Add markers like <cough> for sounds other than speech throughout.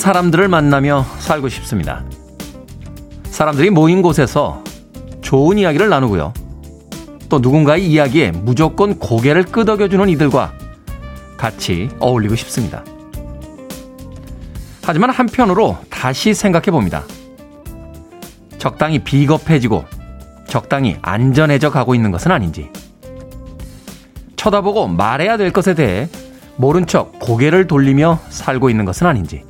사람들을 만나며 살고 싶습니다. 사람들이 모인 곳에서 좋은 이야기를 나누고요. 또 누군가의 이야기에 무조건 고개를 끄덕여주는 이들과 같이 어울리고 싶습니다. 하지만 한편으로 다시 생각해 봅니다. 적당히 비겁해지고 적당히 안전해져 가고 있는 것은 아닌지. 쳐다보고 말해야 될 것에 대해 모른 척 고개를 돌리며 살고 있는 것은 아닌지.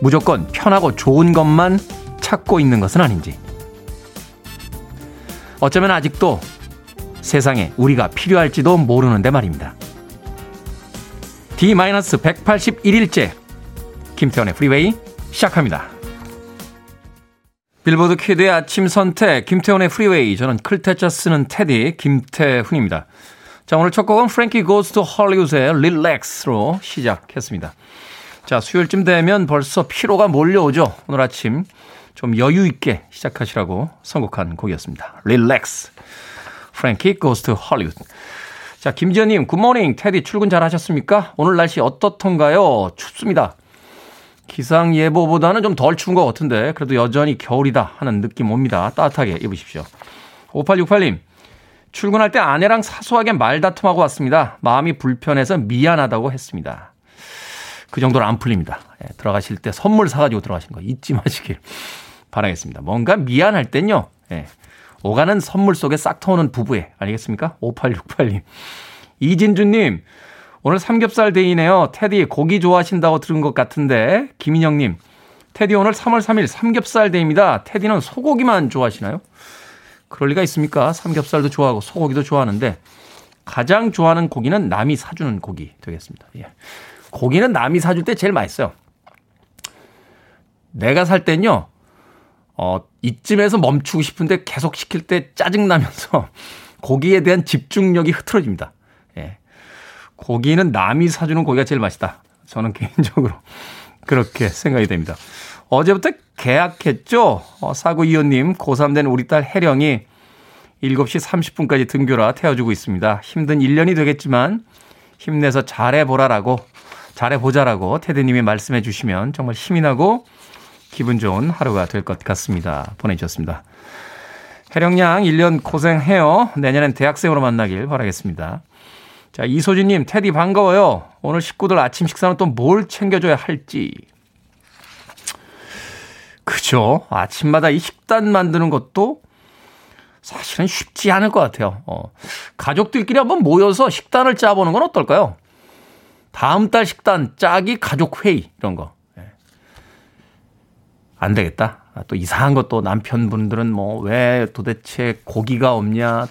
무조건 편하고 좋은 것만 찾고 있는 것은 아닌지. 어쩌면 아직도 세상에 우리가 필요할지도 모르는데 말입니다. D-181일째 김태훈의 프리웨이 시작합니다. Billboard Kid의 아침 선택 김태훈의 프리웨이 저는 클 태 자 쓰는 테디 김태훈입니다. 자 오늘 첫 곡은 Frankie Goes to Hollywood의 Relax로 시작했습니다. 자 수요일쯤 되면 벌써 피로가 몰려오죠. 오늘 아침 좀 여유 있게 시작하시라고 선곡한 곡이었습니다. Relax Frankie Goes to Hollywood 자 김지현님 good morning 테디 출근 잘 하셨습니까? 오늘 날씨 어떻던가요? 춥습니다. 기상 예보보다는 좀 덜 추운 것 같은데 그래도 여전히 겨울이다 하는 느낌 옵니다. 따뜻하게 입으십시오. 5868님 출근할 때 아내랑 사소하게 말다툼하고 왔습니다. 마음이 불편해서 미안하다고 했습니다. 그 정도는 안 풀립니다. 예, 들어가실 때 선물 사가지고 들어가신 거 잊지 마시길 바라겠습니다. 뭔가 미안할 땐요. 예, 오가는 선물 속에 싹 터오는 부부에 아니겠습니까? 5868님. 이진주님 오늘 삼겹살 데이네요. 테디 고기 좋아하신다고 들은 것 같은데 김인영님 테디 오늘 3월 3일 삼겹살 day입니다. 테디는 소고기만 좋아하시나요? 그럴 리가 있습니까? 삼겹살도 좋아하고 소고기도 좋아하는데 가장 좋아하는 고기는 남이 사주는 고기 되겠습니다. 예. 고기는 남이 사줄 때 제일 맛있어요. 내가 살 땐요, 어, 이쯤에서 멈추고 싶은데 계속 시킬 때 짜증나면서 <laughs> 고기에 대한 집중력이 흐트러집니다. 예. 고기는 남이 사주는 고기가 제일 맛있다. 저는 <laughs> 개인적으로 그렇게 생각이 됩니다. 어제부터 계약했죠? 어, 사구 이호님, 고3 된 우리 딸 혜령이 7시 30분까지 등교라 태워주고 있습니다. 힘든 1년이 되겠지만 힘내서 잘해보라라고, 잘해보자라고 테드님이 말씀해 주시면 정말 힘이 나고 기분 좋은 하루가 될 것 같습니다. 보내주셨습니다. 혜령양 1년 고생해요. 내년엔 대학생으로 만나길 바라겠습니다. 자, 이소진님, 테디 반가워요. 오늘 식구들 아침 식사는 또 뭘 챙겨줘야 할지. 그죠. 아침마다 이 식단 만드는 것도 사실은 쉽지 않을 것 같아요. 어, 가족들끼리 한번 모여서 식단을 짜보는 건 어떨까요? 다음 달 식단 짜기 가족 회의 이런 거. 예. 안 되겠다. 아, 또 이상한 것도 남편분들은 뭐 왜 도대체 고기가 없냐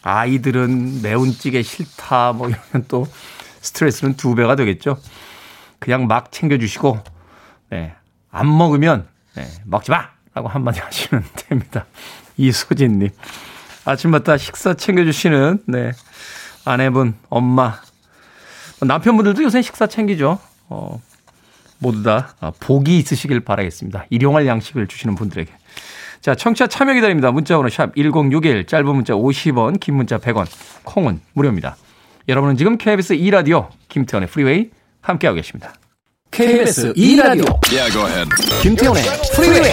아이들은 매운 찌개 싫다 뭐 이러면 또 스트레스는 두 배가 되겠죠. 그냥 막 챙겨주시고 네, 안 먹으면 네, 먹지 마! 라고 한마디 하시면 <laughs> 됩니다. 이소진님. 아침마다 식사 챙겨주시는, 네, 아내분, 엄마, 남편분들도 요새 식사 챙기죠. 어, 모두 다 복이 있으시길 바라겠습니다. 일용할 양식을 주시는 분들에게. 자, 청취자 참여 기다립니다. 문자 번호 sharp 1061, 짧은 문자 50원, 긴 문자 100원, 콩은 무료입니다. 여러분은 지금 KBS 2라디오 김태훈의 프리웨이 함께하고 계십니다. KBS 2라디오 yeah, 김태훈의 프리웨이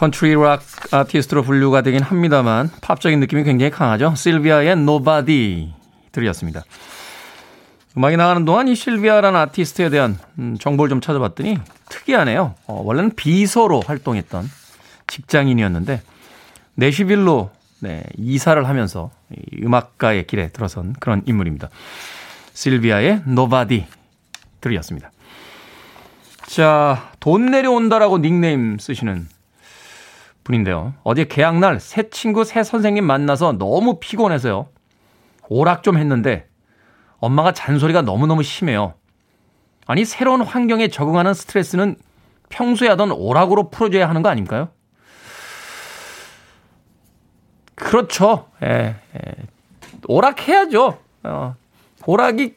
컨트리 락 아티스트로 분류가 되긴 합니다만 팝적인 느낌이 굉장히 강하죠. 실비아의 Nobody 들으셨습니다. 음악이 나가는 동안 이 실비아라는 아티스트에 대한 음, 정보를 좀 찾아봤더니 특이하네요. 어, 원래는 비서로 활동했던 직장인이었는데 내슈빌로 네, 이사를 하면서 음악가의 길에 들어선 그런 인물입니다. 실비아의 Nobody 들으셨습니다. 자, 돈 내려온다라고 닉네임 쓰시는 분인데요. 어제 개학날 새 친구 새 선생님 만나서 너무 피곤해서요. 오락 좀 했는데 엄마가 잔소리가 너무너무 심해요. 아니, 새로운 환경에 적응하는 스트레스는 평소에 하던 오락으로 풀어줘야 하는 거 아닙니까요? 그렇죠. 예, 예. 오락해야죠. 어, 오락이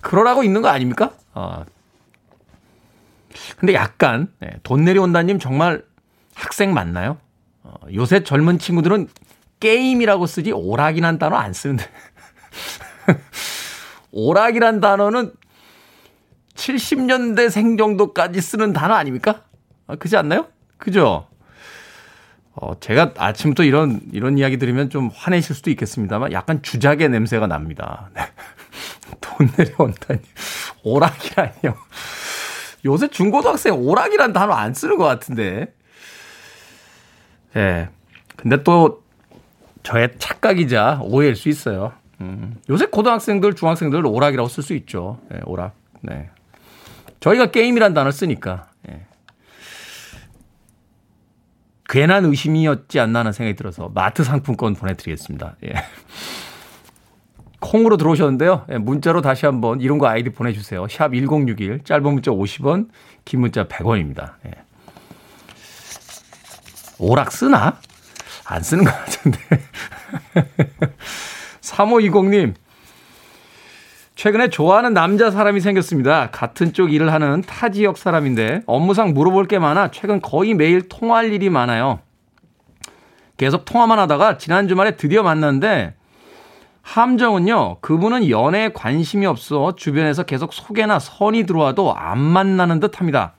그러라고 있는 거 아닙니까? 어. 근데 약간 예, 돈 내려온다님 정말 학생 맞나요? 어, 요새 젊은 친구들은 게임이라고 쓰지 오락이란 단어 안 쓰는데 <laughs> 오락이란 단어는 70년대 생 정도까지 쓰는 단어 아닙니까? 아, 그지 않나요? 그죠? 어, 제가 아침부터 이런, 이런 이야기 들으면 좀 화내실 수도 있겠습니다만 약간 주작의 냄새가 납니다. 네. <laughs> 돈 내려온다니. 오락이라니요. 요새 중고등학생 오락이란 단어 안 쓰는 것 같은데. 예. 네. 근데 또 저의 착각이자 오해일 수 있어요. 음. 요새 고등학생들, 중학생들 오락이라고 쓸 수 있죠. 네, 오락. 네. 저희가 게임이란 단어를 쓰니까. 예. 괜한 의심이었지 않나 하는 생각이 들어서 마트 상품권 보내드리겠습니다. 예. 콩으로 들어오셨는데요. 예, 문자로 다시 한번 이런 거 아이디 보내주세요. 샵 1061, 짧은 문자 50원, 긴 문자 100원입니다. 예. 오락 쓰나? 안 쓰는 것 같은데. <laughs> 3520님, 최근에 좋아하는 남자 사람이 생겼습니다. 같은 쪽 일을 하는 타 지역 사람인데 업무상 물어볼 게 많아 최근 거의 매일 통화할 일이 많아요. 계속 통화만 하다가 지난 주말에 드디어 만났는데 함정은요, 그분은 연애에 관심이 없어 주변에서 계속 소개나 선이 들어와도 안 만나는 듯 합니다.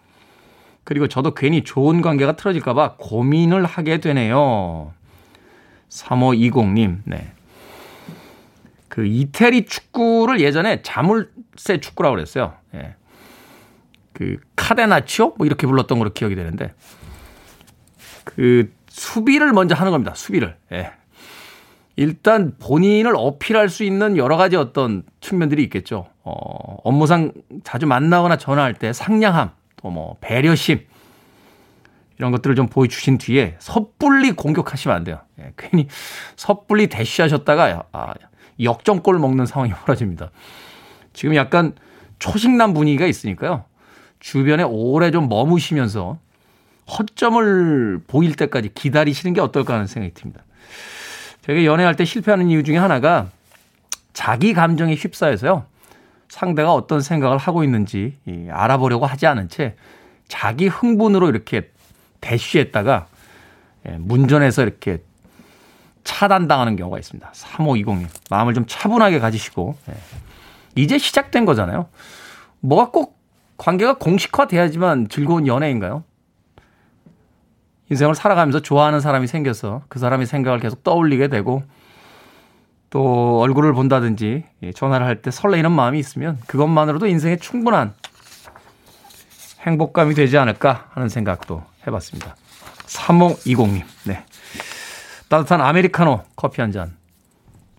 그리고 저도 괜히 좋은 관계가 틀어질까봐 고민을 하게 되네요. 3520님, 네. 그 이태리 축구를 예전에 자물쇠 축구라고 그랬어요. 예. 그 카데나치오 뭐 이렇게 불렀던 걸로 기억이 되는데 그 수비를 먼저 하는 겁니다. 수비를. 예. 일단 본인을 어필할 수 있는 여러 가지 어떤 측면들이 있겠죠. 어, 업무상 자주 만나거나 전화할 때 상냥함, 또 뭐 배려심 이런 것들을 좀 보여주신 뒤에 섣불리 공격하시면 안 돼요. 예, 괜히 섣불리 대쉬하셨다가 아, 역전골 먹는 상황이 <laughs> 벌어집니다. 지금 약간 초식남 분위기가 있으니까요. 주변에 오래 좀 머무시면서 허점을 보일 때까지 기다리시는 게 어떨까 하는 생각이 듭니다. 제가 연애할 때 실패하는 이유 중에 하나가 자기 감정에 휩싸여서요. 상대가 어떤 생각을 하고 있는지 알아보려고 하지 않은 채 자기 흥분으로 이렇게 대쉬했다가 예, 문전에서 이렇게 차단당하는 경우가 있습니다. 3520님. 마음을 좀 차분하게 가지시고, 예. 이제 시작된 거잖아요. 뭐가 꼭 관계가 공식화돼야지만 즐거운 연애인가요? 인생을 살아가면서 좋아하는 사람이 생겨서 그 사람의 생각을 계속 떠올리게 되고 또 얼굴을 본다든지 예, 전화를 할 때 설레이는 마음이 있으면 그것만으로도 인생에 충분한 행복감이 되지 않을까 하는 생각도 해봤습니다. 3520님. 네. 따뜻한 아메리카노 커피 한 잔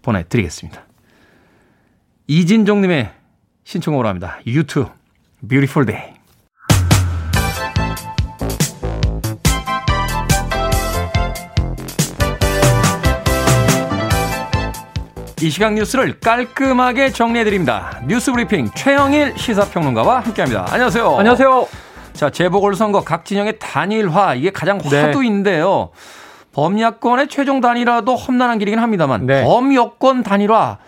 보내드리겠습니다. 이진종님의 신청으로 합니다. 유튜브 Beautiful. 이 시각 뉴스를 깔끔하게 정리해드립니다. 뉴스 브리핑 최영일 시사평론가와 함께합니다. 안녕하세요. 안녕하세요. 자, 재보궐선거 각 진영의 단일화 이게 가장 네. 화두인데요. 범야권의 최종 단일화도 험난한 길이긴 합니다만 네. 범여권 단일화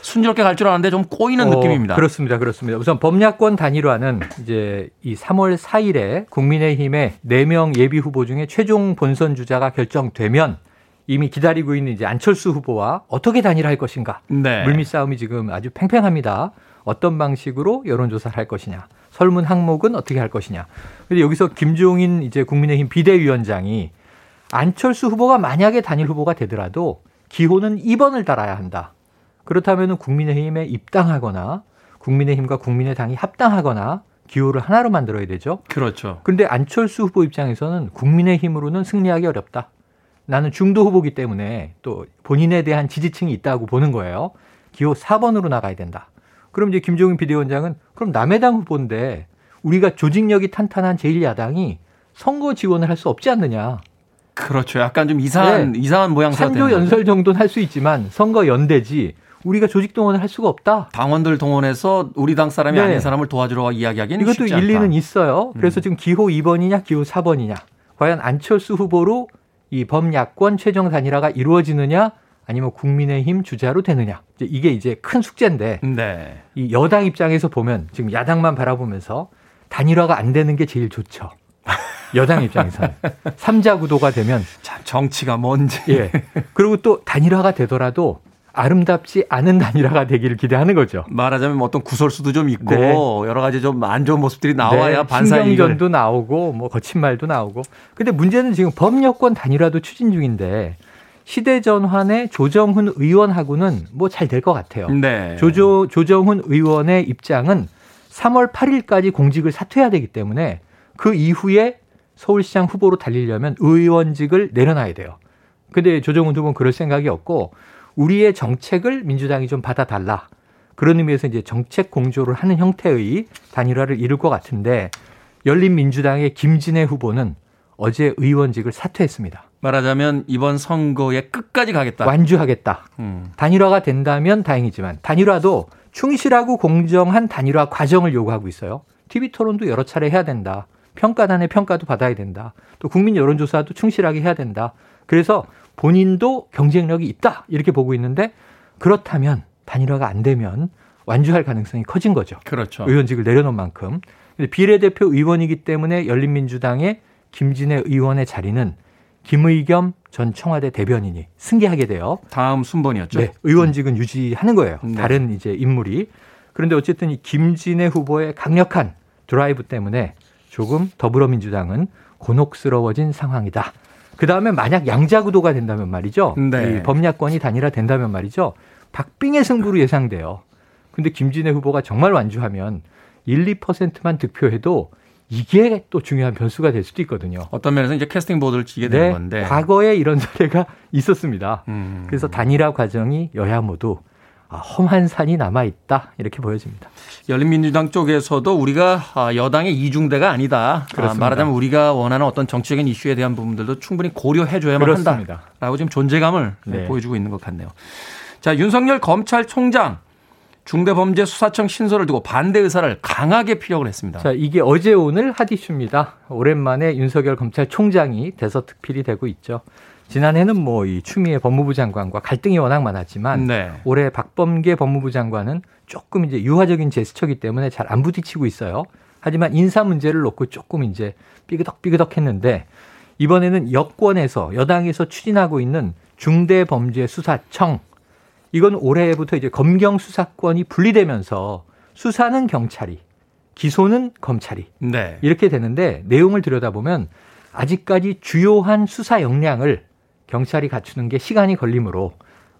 순조롭게 갈 줄 알았는데 좀 꼬이는 어, 느낌입니다. 그렇습니다. 그렇습니다. 우선 범야권 단일화는 이제 이 3월 4일에 국민의힘의 4명 예비 후보 중에 최종 본선 주자가 결정되면 이미 기다리고 있는 이제 안철수 후보와 어떻게 단일화할 것인가. 네. 물밑 싸움이 지금 아주 팽팽합니다. 어떤 방식으로 여론조사를 할 것이냐. 설문 항목은 어떻게 할 것이냐. 근데 여기서 김종인 이제 국민의힘 비대위원장이 안철수 후보가 만약에 단일 후보가 되더라도 기호는 2번을 달아야 한다. 그렇다면 국민의힘에 입당하거나 국민의힘과 국민의당이 합당하거나 기호를 하나로 만들어야 되죠. 그렇죠. 그런데 안철수 후보 입장에서는 국민의힘으로는 승리하기 어렵다. 나는 중도 후보기 때문에 또 본인에 대한 지지층이 있다고 보는 거예요. 기호 4번으로 나가야 된다. 그럼 이제 김종인 비대위원장은 그럼 남해당 후보인데 우리가 조직력이 탄탄한 제1야당이 선거 지원을 할 수 없지 않느냐. 그렇죠. 약간 좀 이상한 네. 이상한 모양 산조 연설 정도는 할 수 있지만 선거 연대지 우리가 조직 동원을 할 수가 없다. 당원들 동원해서 우리 당 사람이 네. 아닌 사람을 도와주러 이야기하기는 이것도 일리는 있어요. 그래서 음. 지금 기호 2번이냐 기호 4번이냐. 과연 안철수 후보로 이 범야권 최종 단일화가 이루어지느냐 아니면 국민의힘 주자로 되느냐. 이게 이제 큰 숙제인데 네. 이 여당 입장에서 보면 지금 야당만 바라보면서 단일화가 안 되는 게 제일 좋죠. 여당 입장에서는 <laughs> 삼자 구도가 되면 참 정치가 뭔지. 예. 그리고 또 단일화가 되더라도 아름답지 않은 단일화가 되기를 기대하는 거죠. 말하자면 뭐 어떤 구설수도 좀 있고 네. 여러 가지 좀 안 좋은 모습들이 나와야 네. 반사이익을. 신경전도 나오고 뭐 거친 말도 나오고. 근데 문제는 지금 법여권 단일화도 추진 중인데 시대 전환의 조정훈 의원하고는 뭐 잘 될 것 같아요. 네. 조조, 조정훈 의원의 입장은 3월 8일까지 공직을 사퇴해야 되기 때문에 그 이후에 서울시장 후보로 달리려면 의원직을 내려놔야 돼요. 근데 조정훈 후보는 그럴 생각이 없고 우리의 정책을 민주당이 좀 받아달라. 그런 의미에서 이제 정책 공조를 하는 형태의 단일화를 이룰 것 같은데 열린민주당의 김진애 후보는 어제 의원직을 사퇴했습니다. 말하자면 이번 선거에 끝까지 가겠다. 완주하겠다. 음. 단일화가 된다면 다행이지만 단일화도 충실하고 공정한 단일화 과정을 요구하고 있어요. TV 토론도 여러 차례 해야 된다. 평가단의 평가도 받아야 된다. 또 국민 여론조사도 충실하게 해야 된다. 그래서 본인도 경쟁력이 있다 이렇게 보고 있는데 그렇다면 단일화가 안 되면 완주할 가능성이 커진 거죠. 그렇죠. 의원직을 내려놓은 만큼. 근데 비례대표 의원이기 때문에 열린민주당의 김진애 의원의 자리는 김의겸 전 청와대 대변인이 승계하게 돼요. 다음 순번이었죠. 네, 의원직은 유지하는 거예요. 네. 다른 이제 인물이. 그런데 어쨌든 이 김진애 후보의 강력한 드라이브 때문에 조금 더불어민주당은 곤혹스러워진 상황이다. 그 다음에 만약 양자구도가 된다면 말이죠. 네. 법야권이 단일화 된다면 말이죠. 박빙의 승부로 예상돼요. 근데 김진애 후보가 정말 완주하면 1, 2%만 득표해도 이게 또 중요한 변수가 될 수도 있거든요. 어떤 면에서 이제 캐스팅 보드를 치게 되는 네, 건데. 과거에 이런 사례가 있었습니다. 음. 그래서 단일화 과정이 여야 모두 아, 험한 산이 남아 있다 이렇게 보여집니다. 열린민주당 쪽에서도 우리가 아, 여당의 이중대가 아니다. 아, 그렇습니다. 말하자면 우리가 원하는 어떤 정치적인 이슈에 대한 부분들도 충분히 고려해줘야만 그렇습니다. 한다라고 지금 존재감을 네. 보여주고 있는 것 같네요. 자 윤석열 검찰총장 중대범죄수사청 신설을 두고 반대 의사를 강하게 피력을 했습니다. 자, 이게 어제 오늘 핫 이슈입니다. 오랜만에 윤석열 검찰총장이 대서특필이 되고 있죠. 지난해는 뭐 이 추미애 법무부 장관과 갈등이 워낙 많았지만 네. 올해 박범계 법무부 장관은 조금 이제 유화적인 제스처기 때문에 잘 안 부딪히고 있어요. 하지만 인사 문제를 놓고 조금 이제 삐그덕삐그덕 했는데 이번에는 여권에서 여당에서 추진하고 있는 중대범죄수사청 이건 올해부터 이제 검경 수사권이 분리되면서 수사는 경찰이 기소는 검찰이 네. 이렇게 되는데 내용을 들여다보면 아직까지 주요한 수사 역량을 경찰이 갖추는 게 시간이 걸리므로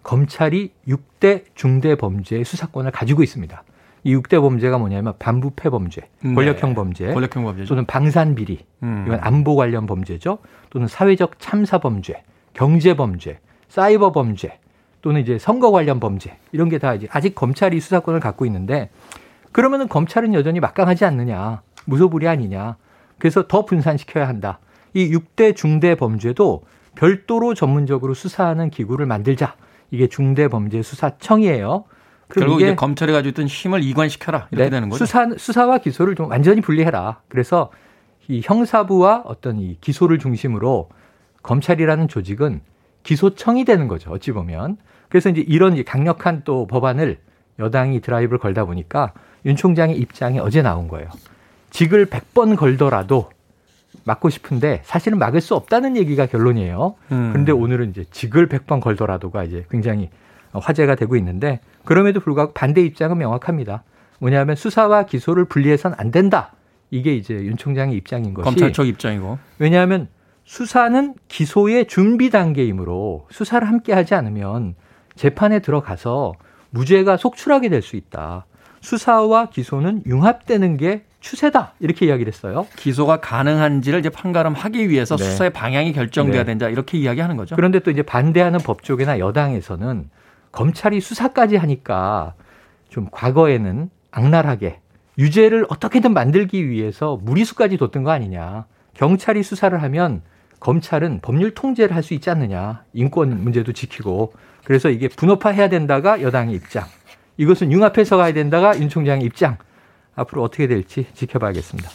검찰이 6대 중대 범죄 수사권을 가지고 있습니다. 이 6대 범죄가 뭐냐면 반부패 범죄, 네. 권력형 범죄, 권력형 범죄 또는 방산 비리, 음. 이건 안보 관련 범죄죠. 또는 사회적 참사 범죄, 경제 범죄, 사이버 범죄, 또는 이제 선거 관련 범죄 이런 게 다 이제 아직 검찰이 수사권을 갖고 있는데 그러면은 검찰은 여전히 막강하지 않느냐, 무소불위 아니냐. 그래서 더 분산시켜야 한다. 이 6대 중대 범죄도 별도로 전문적으로 수사하는 기구를 만들자. 이게 중대범죄수사청이에요. 결국 이제 검찰이 가지고 있던 힘을 이관시켜라 이렇게 네, 되는 거죠. 수사 수사와 기소를 좀 완전히 분리해라. 그래서 이 형사부와 어떤 이 기소를 중심으로 검찰이라는 조직은 기소청이 되는 거죠. 어찌 보면. 그래서 이제 이런 강력한 또 법안을 여당이 드라이브를 걸다 보니까 윤 총장의 입장이 어제 나온 거예요. 직을 100번 걸더라도 막고 싶은데 사실은 막을 수 없다는 얘기가 결론이에요. 음. 그런데 오늘은 이제 직을 100번 걸더라도가 이제 굉장히 화제가 되고 있는데 그럼에도 불구하고 반대 입장은 명확합니다. 뭐냐면 수사와 기소를 분리해서는 안 된다. 이게 이제 윤 총장의 입장인 것이 검찰 쪽 입장이고. 왜냐하면 수사는 기소의 준비 단계이므로 수사를 함께 하지 않으면 재판에 들어가서 무죄가 속출하게 될 수 있다. 수사와 기소는 융합되는 게 추세다 이렇게 이야기를 했어요. 기소가 가능한지를 이제 판가름하기 위해서 네. 수사의 방향이 결정돼야 네. 된다 이렇게 이야기하는 거죠. 그런데 또 이제 반대하는 법조계나 여당에서는 검찰이 수사까지 하니까 좀 과거에는 악랄하게 유죄를 어떻게든 만들기 위해서 무리수까지 뒀던 거 아니냐. 경찰이 수사를 하면 검찰은 법률 통제를 할 수 있지 않느냐. 인권 문제도 지키고. 그래서 이게 분업화해야 된다가 여당의 입장. 이것은 융합해서 가야 된다가 윤 총장의 입장. 앞으로 어떻게 될지 지켜봐야겠습니다.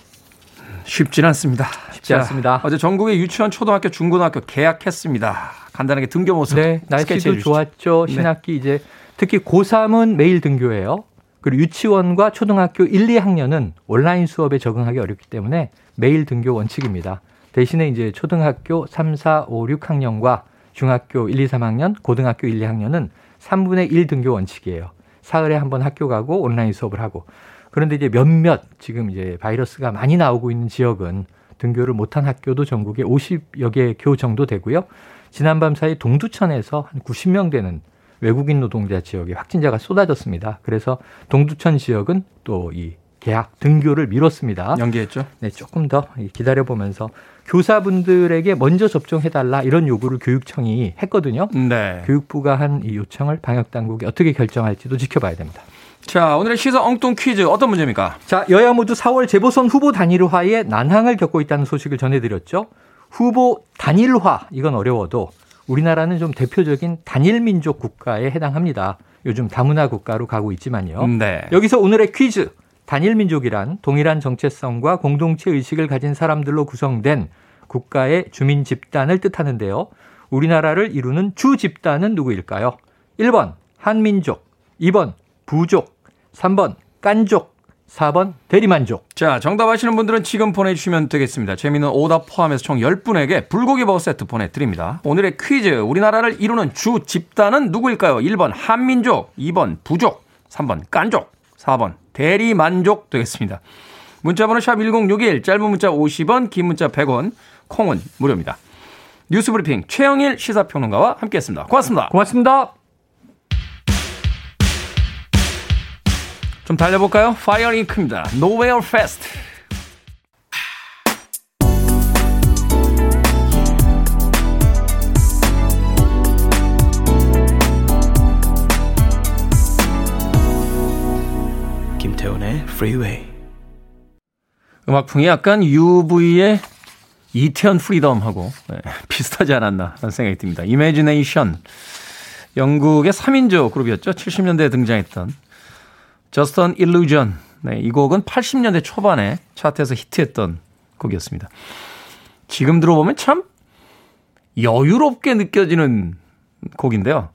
쉽지는 않습니다. 쉽지 자, 않습니다. 어제 전국의 유치원, 초등학교, 중고등학교 개학했습니다. 간단하게 등교 모습. 네, 날씨도 좋았죠. 네. 신학기 네. 이제 특히 고3은 매일 등교해요. 그리고 유치원과 초등학교 1, 2학년은 온라인 수업에 적응하기 어렵기 때문에 매일 등교 원칙입니다. 대신에 이제 초등학교 3, 4, 5, 6학년과 중학교 1, 2, 3학년, 고등학교 1, 2학년은 3분의 1 등교 원칙이에요. 사흘에 한 번 학교 가고 온라인 수업을 하고. 그런데 이제 몇몇 지금 이제 바이러스가 많이 나오고 있는 지역은 등교를 못한 학교도 전국에 50여 개 교 정도 되고요. 지난밤 사이 동두천에서 한 90명 되는 외국인 노동자 지역에 확진자가 쏟아졌습니다. 그래서 동두천 지역은 또 이 계약 등교를 미뤘습니다. 연기했죠? 네, 조금 더 기다려 보면서 교사분들에게 먼저 접종해달라 이런 요구를 교육청이 했거든요. 네. 교육부가 한 이 요청을 방역 당국이 어떻게 결정할지도 지켜봐야 됩니다. 자, 오늘의 시사 엉뚱 퀴즈 어떤 문제입니까? 자, 여야 모두 4월 재보선 후보 단일화에 난항을 겪고 있다는 소식을 전해드렸죠. 후보 단일화, 이건 어려워도 우리나라는 좀 대표적인 단일 민족 국가에 해당합니다. 요즘 다문화 국가로 가고 있지만요. 네. 여기서 오늘의 퀴즈. 단일 민족이란 동일한 정체성과 공동체 의식을 가진 사람들로 구성된 국가의 주민 집단을 뜻하는데요. 우리나라를 이루는 주 집단은 누구일까요? 1번 한민족, 2번 부족, 3번 깐족, 4번 대리만족. 자, 정답 아시는 분들은 지금 보내주시면 되겠습니다. 재미있는 오답 포함해서 총 10분에게 불고기 버거 세트 보내드립니다. 오늘의 퀴즈, 우리나라를 이루는 주 집단은 누구일까요? 1번 한민족, 2번 부족, 3번 깐족, 4번 대리 만족 되겠습니다. 문자번호 샵 1061, 짧은 문자 50원, 긴 문자 100원, 콩은 무료입니다. 뉴스브리핑 최영일 시사평론가와 함께했습니다. 고맙습니다. 고맙습니다. 좀 달려볼까요? 파이어 잉크입니다. Nowhere Fast. Freeway. 음악풍이 약간 UV의 이태원 프리덤하고 네, <laughs> 비슷하지 않았나 하는 생각이 듭니다. 이매지네이션 영국의 3인조 그룹이었죠. 70년대에 등장했던 저스턴 일루전. 네, 이 곡은 80년대 초반에 차트에서 히트했던 곡이었습니다. 지금 들어보면 참 여유롭게 느껴지는 곡인데요.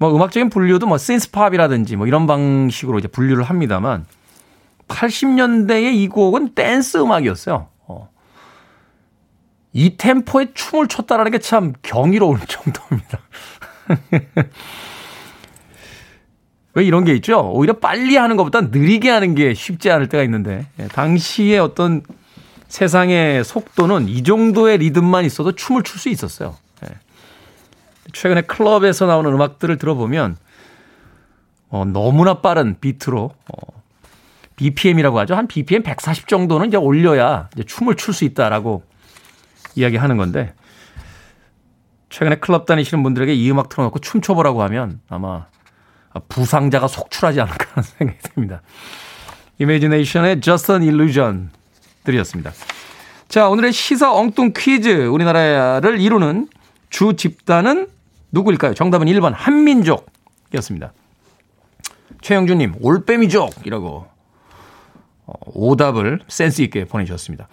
뭐 음악적인 분류도 뭐 신스팝이라든지 뭐 이런 방식으로 이제 분류를 합니다만 80년대의 이 곡은 댄스 음악이었어요. 어. 이 템포에 춤을 췄다라는 게 참 경이로울 <laughs> 정도입니다. <laughs> 왜 이런 게 있죠? 오히려 빨리 하는 것보다 느리게 하는 게 쉽지 않을 때가 있는데 예, 당시의 어떤 세상의 속도는 이 정도의 리듬만 있어도 춤을 출 수 있었어요. 예. 최근에 클럽에서 나오는 음악들을 들어보면 어, 너무나 빠른 비트로 어, BPM이라고 하죠. 한 BPM 140 정도는 이제 올려야 이제 춤을 출 수 있다라고 이야기하는 건데 최근에 클럽 다니시는 분들에게 이 음악 틀어놓고 춤춰보라고 하면 아마 부상자가 속출하지 않을까 하는 <laughs> 생각이 듭니다. 이미지네이션의 Just an Illusion 들이었습니다. 자, 오늘의 시사 엉뚱 퀴즈. 우리나라를 이루는 주 집단은 누구일까요? 정답은 1번 한민족이었습니다. 최영준님, 올빼미족이라고 어, 오답을 센스 있게 보내주셨습니다.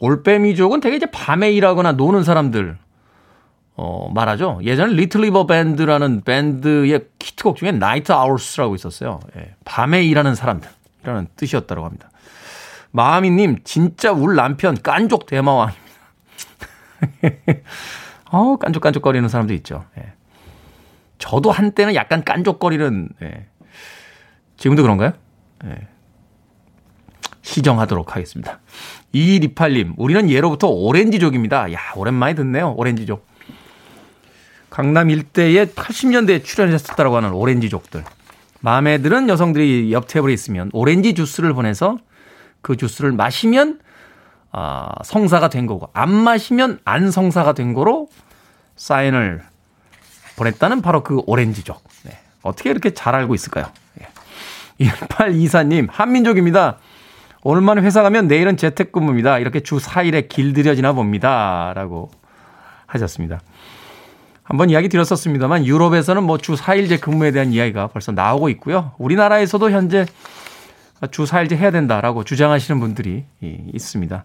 올빼미족은 되게 이제 밤에 일하거나 노는 사람들 어, 말하죠. 예전에 Little River Band라는 밴드의 히트곡 중에 Night Owls라고 있었어요. 예, 밤에 일하는 사람들이라는 뜻이었다고 합니다. 마미님, 진짜 울 남편 깐족 대마왕입니다. <laughs> 어, 깐족깐족거리는 사람도 있죠. 예. 저도 한때는 약간 깐족거리는, 예. 지금도 그런가요? 예. 시정하도록 하겠습니다. 2128님, 우리는 예로부터 오렌지족입니다. 야, 오랜만에 듣네요. 오렌지족. 강남 일대에 80년대에 출연했었다고 하는 오렌지족들. 마음에 드는 여성들이 옆 테이블에 있으면 오렌지 주스를 보내서 그 주스를 마시면 아, 성사가 된 거고 안 마시면 안 성사가 된 거로 사인을 보냈다는 바로 그 오렌지족. 네. 어떻게 이렇게 잘 알고 있을까요? 예. 1824님, 한민족입니다. 오늘만 회사 가면 내일은 재택근무입니다. 이렇게 주 4일에 길들여지나 봅니다. 라고 하셨습니다. 한번 이야기 드렸었습니다만 유럽에서는 뭐 주 4일제 근무에 대한 이야기가 벌써 나오고 있고요. 우리나라에서도 현재 주 4일제 해야 된다라고 주장하시는 분들이 있습니다.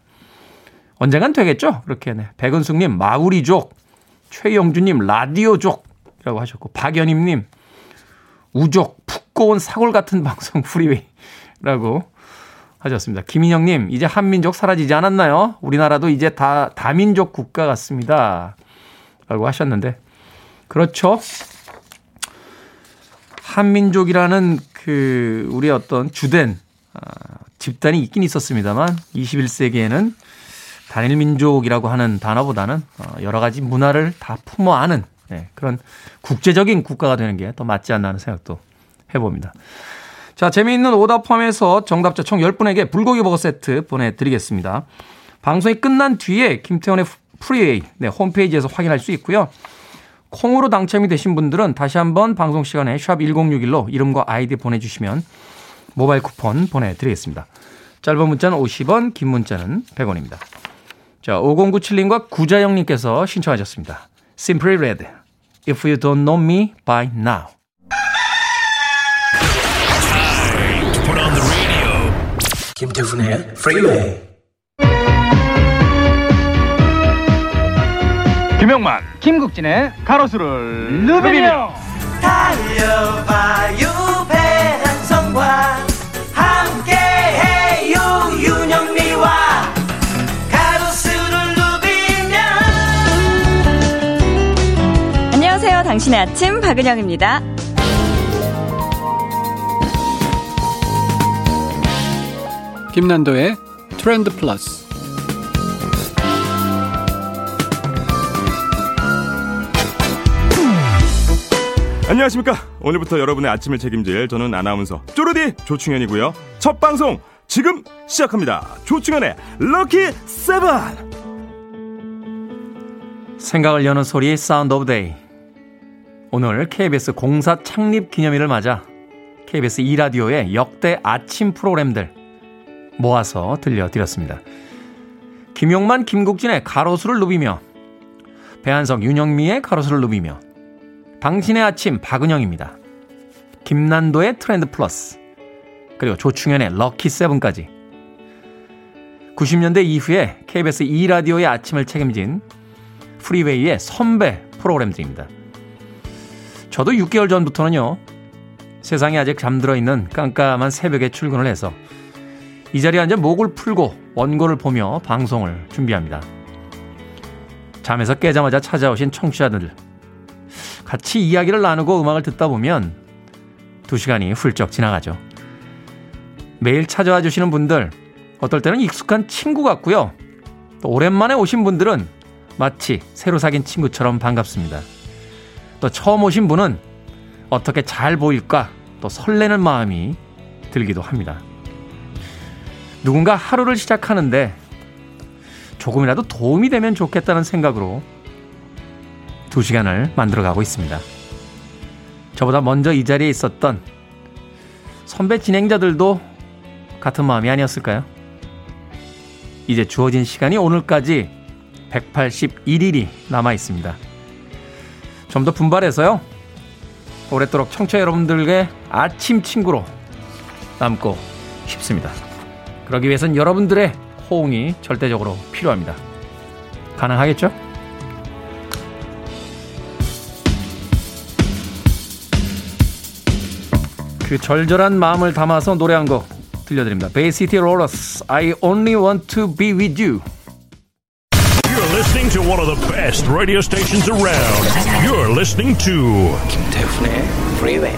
언젠간 되겠죠? 그렇게 네. 백은숙님 마구리족, 최영주님 라디오족이라고 하셨고 박연임님 우족 푹 고운 사골 같은 방송 프리웨이라고 하셨습니다. 김인영님 이제 한민족 사라지지 않았나요? 우리나라도 이제 다 다민족 국가 같습니다. 라고 하셨는데 그렇죠. 한민족이라는 그 우리 어떤 주된 아, 집단이 있긴 있었습니다만 21세기에는 단일 민족이라고 하는 단어보다는 어, 여러 가지 문화를 다 품어 안은 네, 그런 국제적인 국가가 되는 게 더 맞지 않나 하는 생각도 해봅니다. 자, 재미있는 오답 포함해서 정답자 총 10분에게 불고기 버거 세트 보내드리겠습니다. 방송이 끝난 뒤에 김태원의 프리웨이 네, 홈페이지에서 확인할 수 있고요. 콩으로 당첨이 되신 분들은 다시 한번 방송 시간에 샵 1061로 이름과 아이디 보내주시면 모바일 쿠폰 보내드리겠습니다. 짧은 문자는 50원, 긴 문자는 100원입니다. 자, 5097님과 구자영님께서 신청하셨습니다. Simply Red, If You Don't Know Me By Now. 김태훈의 Freeway. 김영만, 김국진의 가로수를 누비며 달려봐요 당신의 아침 박은영입니다. 김난도의 트렌드 플러스 안녕하십니까. 오늘부터 여러분의 아침을 책임질 저는 아나운서 쪼르디 조충현이고요. 첫 방송 지금 시작합니다. 조충현의 Lucky Seven. 생각을 여는 소리 Sound of Day. 오늘 KBS 공사 창립 기념일을 맞아 KBS 2라디오의 역대 아침 프로그램들 모아서 들려드렸습니다. 김용만, 김국진의 가로수를 누비며 배한석, 윤영미의 가로수를 누비며 당신의 아침 박은영입니다. 김난도의 트렌드 플러스 그리고 조충현의 럭키 세븐까지 90년대 이후에 KBS 2라디오의 아침을 책임진 프리웨이의 선배 프로그램들입니다. 저도 6개월 전부터는요. 세상이 아직 잠들어 있는 깜깜한 새벽에 출근을 해서 이 자리에 앉아 목을 풀고 원고를 보며 방송을 준비합니다. 잠에서 깨자마자 찾아오신 청취자들 같이 이야기를 나누고 음악을 듣다 보면 두 시간이 훌쩍 지나가죠. 매일 찾아와 주시는 분들 어떨 때는 익숙한 친구 같고요. 또 오랜만에 오신 분들은 마치 새로 사귄 친구처럼 반갑습니다. 또 처음 오신 분은 어떻게 잘 보일까 또 설레는 마음이 들기도 합니다. 누군가 하루를 시작하는데 조금이라도 도움이 되면 좋겠다는 생각으로 두 시간을 만들어가고 있습니다. 저보다 먼저 이 자리에 있었던 선배 진행자들도 같은 마음이 아니었을까요? 이제 주어진 시간이 오늘까지 181일이 남아 있습니다. 좀 더 분발해서요. 오랫도록 청취자 여러분들께 아침 친구로 남고 싶습니다. 그러기 위해선 여러분들의 호응이 절대적으로 필요합니다. 가능하겠죠? 그 절절한 마음을 담아서 노래 한 곡 들려드립니다. 베이시티 롤러스 I only want to be with you. Listening to one of the best radio stations around. You're listening to 김태훈의 Freeway.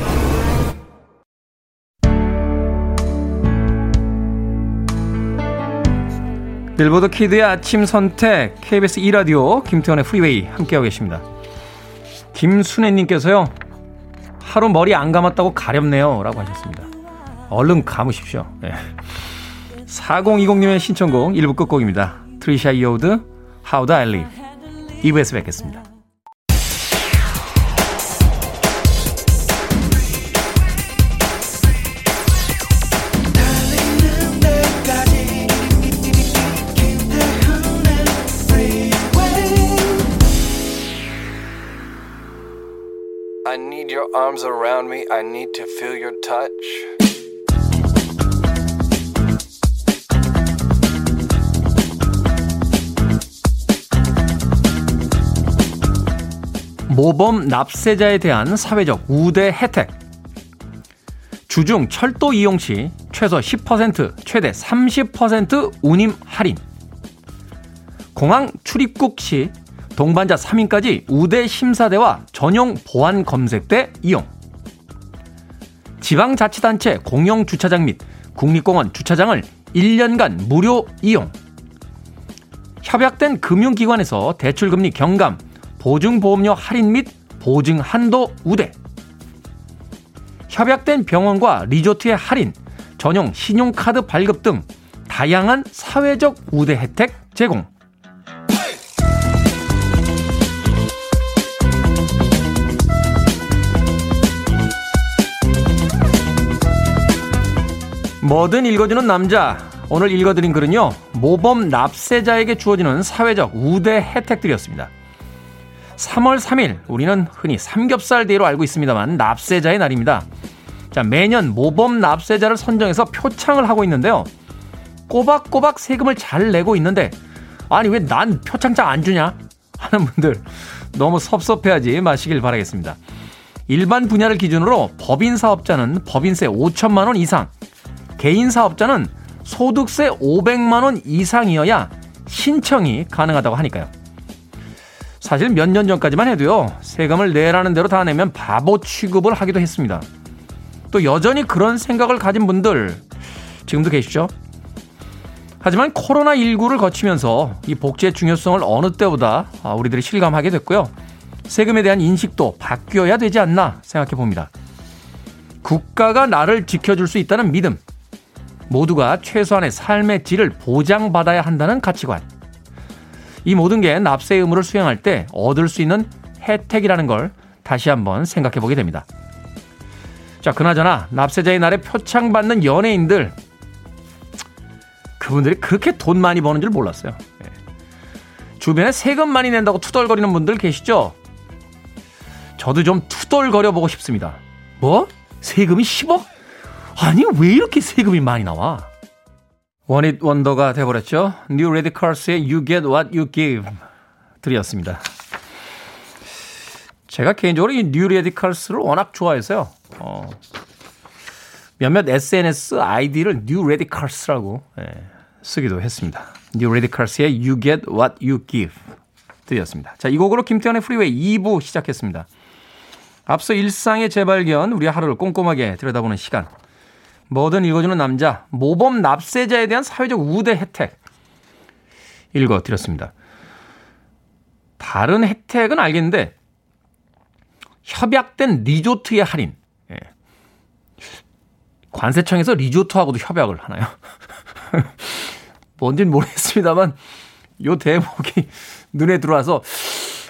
빌보드 키드의 아침 선택 KBS 2 라디오 김태원의 프리웨이 함께하고 계십니다. 김순애님께서요. 하루 머리 안 감았다고 가렵네요 라고 하셨습니다. 얼른 감으십시오. 네. 4020님의 신청곡 1부 끝곡입니다. 트리샤 이오드 How Do I Live 2부에서 뵙겠습니다. I need your arms around me. I need to feel your touch. 모범 납세자에 대한 사회적 우대 혜택. 주중 철도 이용 시 최소 10%, 최대 30% 운임 할인. 공항 출입국 시 동반자 3인까지 우대 심사대와 전용 보안 검색대 이용. 지방자치단체 공영 주차장 및 국립공원 주차장을 1년간 무료 이용. 협약된 금융기관에서 대출금리 경감, 보증보험료 할인 및 보증 한도 우대. 협약된 병원과 리조트의 할인, 전용 신용카드 발급 등 다양한 사회적 우대 혜택 제공. 뭐든 읽어주는 남자. 오늘 읽어드린 글은요, 모범 납세자에게 주어지는 사회적 우대 혜택들이었습니다. 3월 3일, 우리는 흔히 삼겹살 데이로 알고 있습니다만, 납세자의 날입니다. 자, 매년 모범 납세자를 선정해서 표창을 하고 있는데요. 꼬박꼬박 세금을 잘 내고 있는데, 아니, 왜 난 표창장 안 주냐? 하는 분들, 너무 섭섭해하지 마시길 바라겠습니다. 일반 분야를 기준으로 법인 사업자는 법인세 5천만 원 이상, 개인 사업자는 소득세 500만 원 이상이어야 신청이 가능하다고 하니까요. 사실 몇 년 전까지만 해도요. 세금을 내라는 대로 다 내면 바보 취급을 하기도 했습니다. 또 여전히 그런 생각을 가진 분들 지금도 계시죠? 하지만 코로나19를 거치면서 이 복지의 중요성을 어느 때보다 우리들이 실감하게 됐고요. 세금에 대한 인식도 바뀌어야 되지 않나 생각해 봅니다. 국가가 나를 지켜줄 수 있다는 믿음. 모두가 최소한의 삶의 질을 보장받아야 한다는 가치관. 이 모든 게 납세 의무를 수행할 때 얻을 수 있는 혜택이라는 걸 다시 한번 생각해 보게 됩니다. 자, 그나저나 납세자의 날에 표창 받는 연예인들 그분들이 그렇게 돈 많이 버는 줄 몰랐어요. 예. 주변에 세금 많이 낸다고 투덜거리는 분들 계시죠? 저도 좀 투덜거려 보고 싶습니다. 뭐? 세금이 10억? 아니 왜 이렇게 세금이 많이 나와? one-hit wonder가 돼버렸죠. New Radicals의 You Get What You Give 들이었습니다. 제가 개인적으로 이 New Radicals를 워낙 좋아해서요. 어, 몇몇 SNS 아이디를 New Radicals라고 예, 쓰기도 했습니다. New Radicals의 You Get What You Give 들이었습니다. 자, 이 곡으로 김태현의 프리웨이 2부 시작했습니다. 앞서 일상의 재발견, 우리 하루를 꼼꼼하게 들여다보는 시간. 뭐든 읽어주는 남자, 모범 납세자에 대한 사회적 우대 혜택. 읽어드렸습니다. 다른 혜택은 알겠는데, 협약된 리조트의 할인. 예. 관세청에서 리조트하고도 협약을 하나요? <laughs> 뭔진 모르겠습니다만, 요 대목이 <laughs> 눈에 들어와서,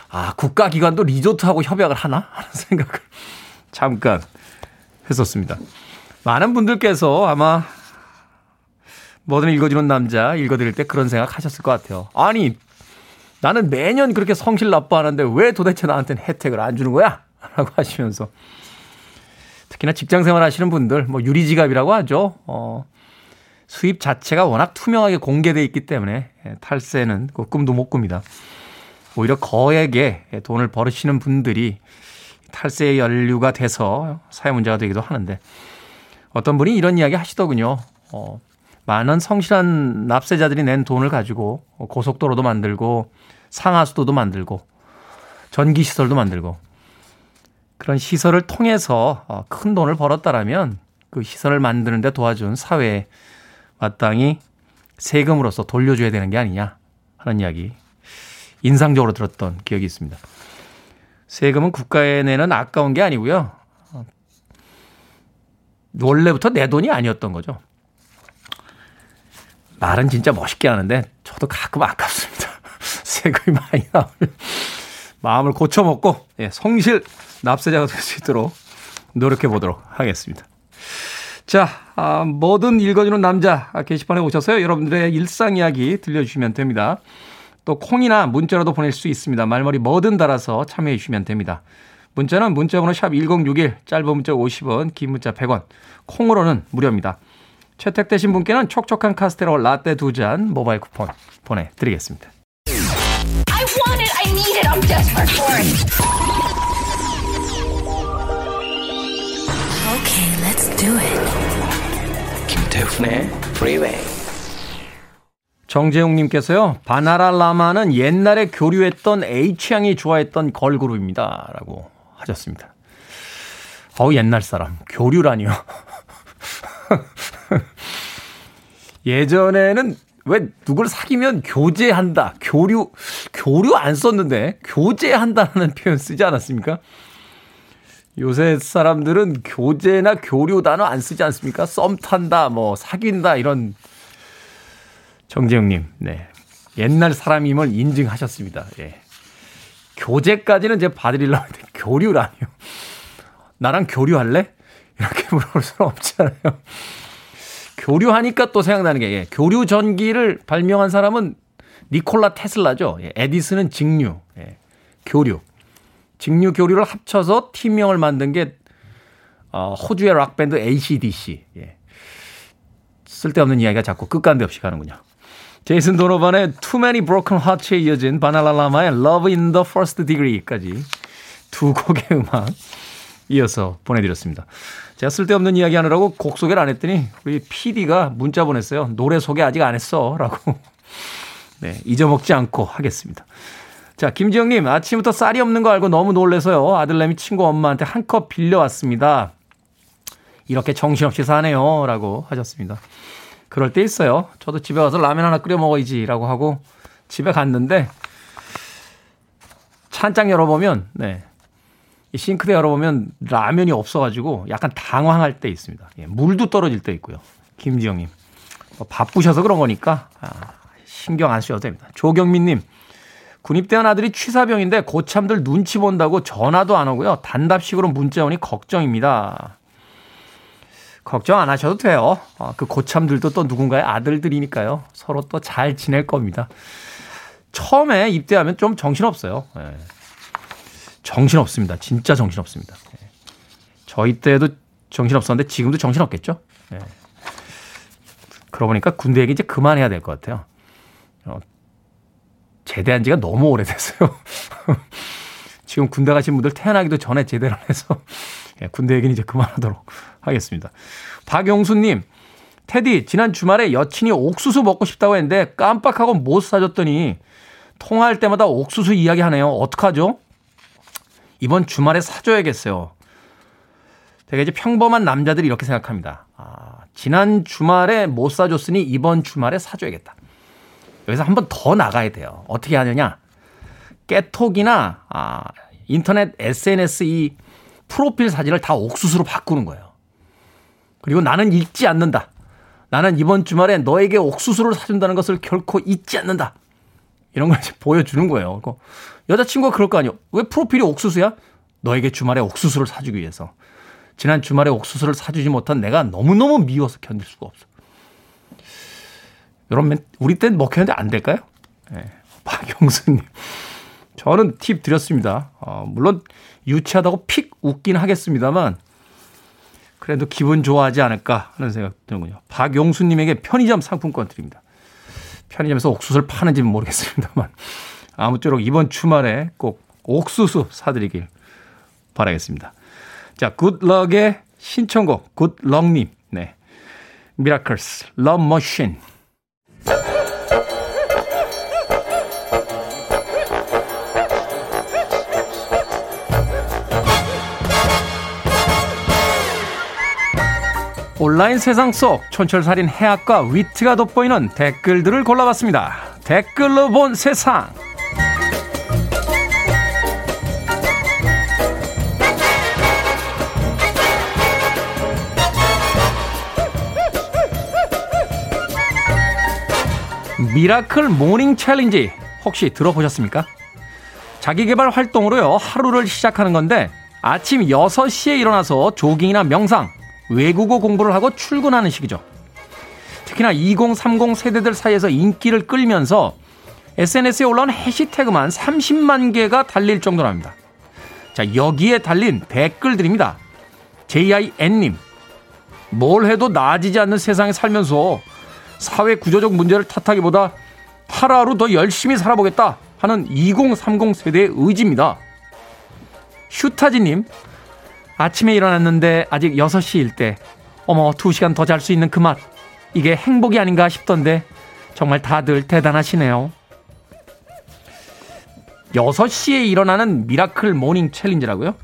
아, 국가기관도 리조트하고 협약을 하나? 하는 생각을 <laughs> 잠깐 했었습니다. 많은 분들께서 아마 뭐든 읽어주는 남자 읽어드릴 때 그런 생각 하셨을 것 같아요. 아니, 나는 매년 그렇게 성실 납부하는데 왜 도대체 나한테는 혜택을 안 주는 거야? <laughs> 라고 하시면서. 특히나 직장 생활 하시는 분들, 뭐 유리지갑이라고 하죠. 어, 수입 자체가 워낙 투명하게 공개돼 있기 때문에 탈세는 그 꿈도 못 꿉니다. 오히려 거액의 돈을 벌으시는 분들이 탈세의 연류가 돼서 사회 문제가 되기도 하는데 어떤 분이 이런 이야기 하시더군요. 어, 많은 성실한 납세자들이 낸 돈을 가지고 고속도로도 만들고 상하수도도 만들고 전기시설도 만들고 그런 시설을 통해서 어, 큰 돈을 벌었다라면 그 시설을 만드는데 도와준 사회에 마땅히 세금으로서 돌려줘야 되는 게 아니냐 하는 이야기 인상적으로 들었던 기억이 있습니다. 세금은 국가에 내는 아까운 게 아니고요. 원래부터 내 돈이 아니었던 거죠. 말은 진짜 멋있게 하는데 저도 가끔 아깝습니다. <laughs> 세금이 많이 나오면 마음을 고쳐먹고 예, 성실 납세자가 될 수 있도록 노력해 보도록 하겠습니다. 자, 아, 뭐든 읽어주는 남자 게시판에 오셔서요. 여러분들의 일상 이야기 들려주시면 됩니다. 또 콩이나 문자라도 보낼 수 있습니다. 말머리 뭐든 달아서 참여해 주시면 됩니다. 문자는 문자번호 샵 1061, 짧은 문자 50원, 긴 문자 100원, 콩으로는 무료입니다. 채택되신 분께는 촉촉한 카스테라 라떼 두 잔 모바일 쿠폰 보내드리겠습니다. I want it. I need it. I'm desperate for it. Okay, let's do it. 김태훈의 Freeway. 정재웅님께서요, 바나라 라마는 옛날에 교류했던 H양이 좋아했던 걸그룹입니다. 라고 하셨습니다. 어우, 옛날 사람. 교류라니요. <laughs> 예전에는 왜 누굴 사귀면 교제한다, 교류, 교류 안 썼는데, 교제한다는 <laughs> 표현 쓰지 않았습니까? 요새 사람들은 교제나 교류 단어 안 쓰지 않습니까? 썸 탄다, 뭐, 사귄다, 이런. 정재영님, 네. 옛날 사람임을 인증하셨습니다. 예. 교제까지는 이제 봐드리려고 했는데, 교류라니요. 나랑 교류할래? 이렇게 물어볼 수는 없잖아요. 교류하니까 또 생각나는 게 예, 교류 전기를 발명한 사람은 니콜라 테슬라죠. 예, 에디슨은 직류, 예, 교류. 직류 교류를 합쳐서 팀명을 만든 게 어, 호주의 락 밴드 ACDC. 예. 쓸데없는 이야기가 자꾸 끝간데 없이 가는군요. 제이슨 도노반의 Too Many Broken Hearts에 이어진 바나라라마의 Love in the First Degree까지 두 곡의 음악 이어서 보내드렸습니다. 제가 쓸데없는 이야기 하느라고 곡 소개를 안 했더니 우리 PD가 문자 보냈어요. 노래 소개 아직 안 했어. 라고. 네, 잊어먹지 않고 하겠습니다. 자, 김지영님, 아침부터 쌀이 없는 거 알고 너무 놀래서요. 아들내미 친구 엄마한테 한 컵 빌려왔습니다. 이렇게 정신없이 사네요. 라고 하셨습니다. 그럴 때 있어요. 저도 집에 와서 라면 하나 끓여 먹어야지. 라고 하고 집에 갔는데 찬장 열어보면, 네. 이 싱크대 열어보면 라면이 없어가지고 약간 당황할 때 있습니다. 예, 물도 떨어질 때 있고요. 김지영님. 뭐 바쁘셔서 그런 거니까 아, 신경 안 쓰셔도 됩니다. 조경민님. 군입대한 아들이 취사병인데 고참들 눈치 본다고 전화도 안 오고요. 단답식으로 문자 오니 걱정입니다. 걱정 안 하셔도 돼요. 어, 그 고참들도 또 누군가의 아들들이니까요. 서로 또 잘 지낼 겁니다. 처음에 입대하면 좀 정신없어요. 예. 정신없습니다. 진짜 정신없습니다. 예. 저희 때도 정신없었는데 지금도 정신없겠죠? 예. 그러고 보니까 군대 얘기 이제 그만해야 될 것 같아요. 어, 제대한 지가 너무 오래됐어요. <laughs> 지금 군대 가신 분들 태어나기도 전에 제대를 해서 예, 군대 얘기는 이제 그만하도록 <laughs> 하겠습니다. 박용수님, 테디, 지난 주말에 여친이 옥수수 먹고 싶다고 했는데 깜빡하고 못 사줬더니 통화할 때마다 옥수수 이야기 하네요. 어떡하죠? 이번 주말에 사줘야겠어요. 되게 이제 평범한 남자들이 이렇게 생각합니다. 아, 지난 주말에 못 사줬으니 이번 주말에 사줘야겠다. 여기서 한 번 더 나가야 돼요. 어떻게 하느냐? 깨톡이나 아, 인터넷 SNS 이 프로필 사진을 다 옥수수로 바꾸는 거예요. 그리고 나는 잊지 않는다. 나는 이번 주말에 너에게 옥수수를 사준다는 것을 결코 잊지 않는다. 이런 걸 이제 보여주는 거예요. 그리고 여자친구가 그럴 거 아니에요. 왜 프로필이 옥수수야? 너에게 주말에 옥수수를 사주기 위해서. 지난 주말에 옥수수를 사주지 못한 내가 너무너무 미워서 견딜 수가 없어. 이런 멘, 우리 땐 먹혔는데 안 될까요? 네. <laughs> 박영수님. 저는 팁 드렸습니다. 어, 물론 유치하다고 픽 웃긴 하겠습니다만 그래도 기분 좋아하지 않을까 하는 생각 드는군요. 박용수님에게 편의점 상품권 드립니다. 편의점에서 옥수수를 파는지는 모르겠습니다만 아무쪼록 이번 주말에 꼭 옥수수 사드리길 바라겠습니다. 자, 굿럭의 신청곡 굿럭님, 네, Miracles, Love Machine. 온라인 세상 속 촌철살인 해학과 위트가 돋보이는 댓글들을 골라봤습니다. 댓글로 본 세상. miracle morning challenge 혹시 들어보셨습니까? 자기개발 활동으로요, 하루를 시작하는 건데 아침 6시에 일어나서 조깅이나 명상, 외국어 공부를 하고 출근하는 식이죠. 특히나 2030 세대들 사이에서 인기를 끌면서 SNS에 올라온 해시태그만 30만 개가 달릴 정도랍니다. 자, 여기에 달린 댓글들입니다. JIN님, 뭘 해도 나아지지 않는 세상에 살면서 사회 구조적 문제를 탓하기보다 하루하루 더 열심히 살아보겠다 하는 2030 세대의 의지입니다. 슈타지님, 아침에 일어났는데 아직 6시일 때, 어머, 2시간 더 잘 수 있는 그 맛. 이게 행복이 아닌가 싶던데, 정말 다들 대단하시네요. 6시에 일어나는 miracle morning challenge라고요?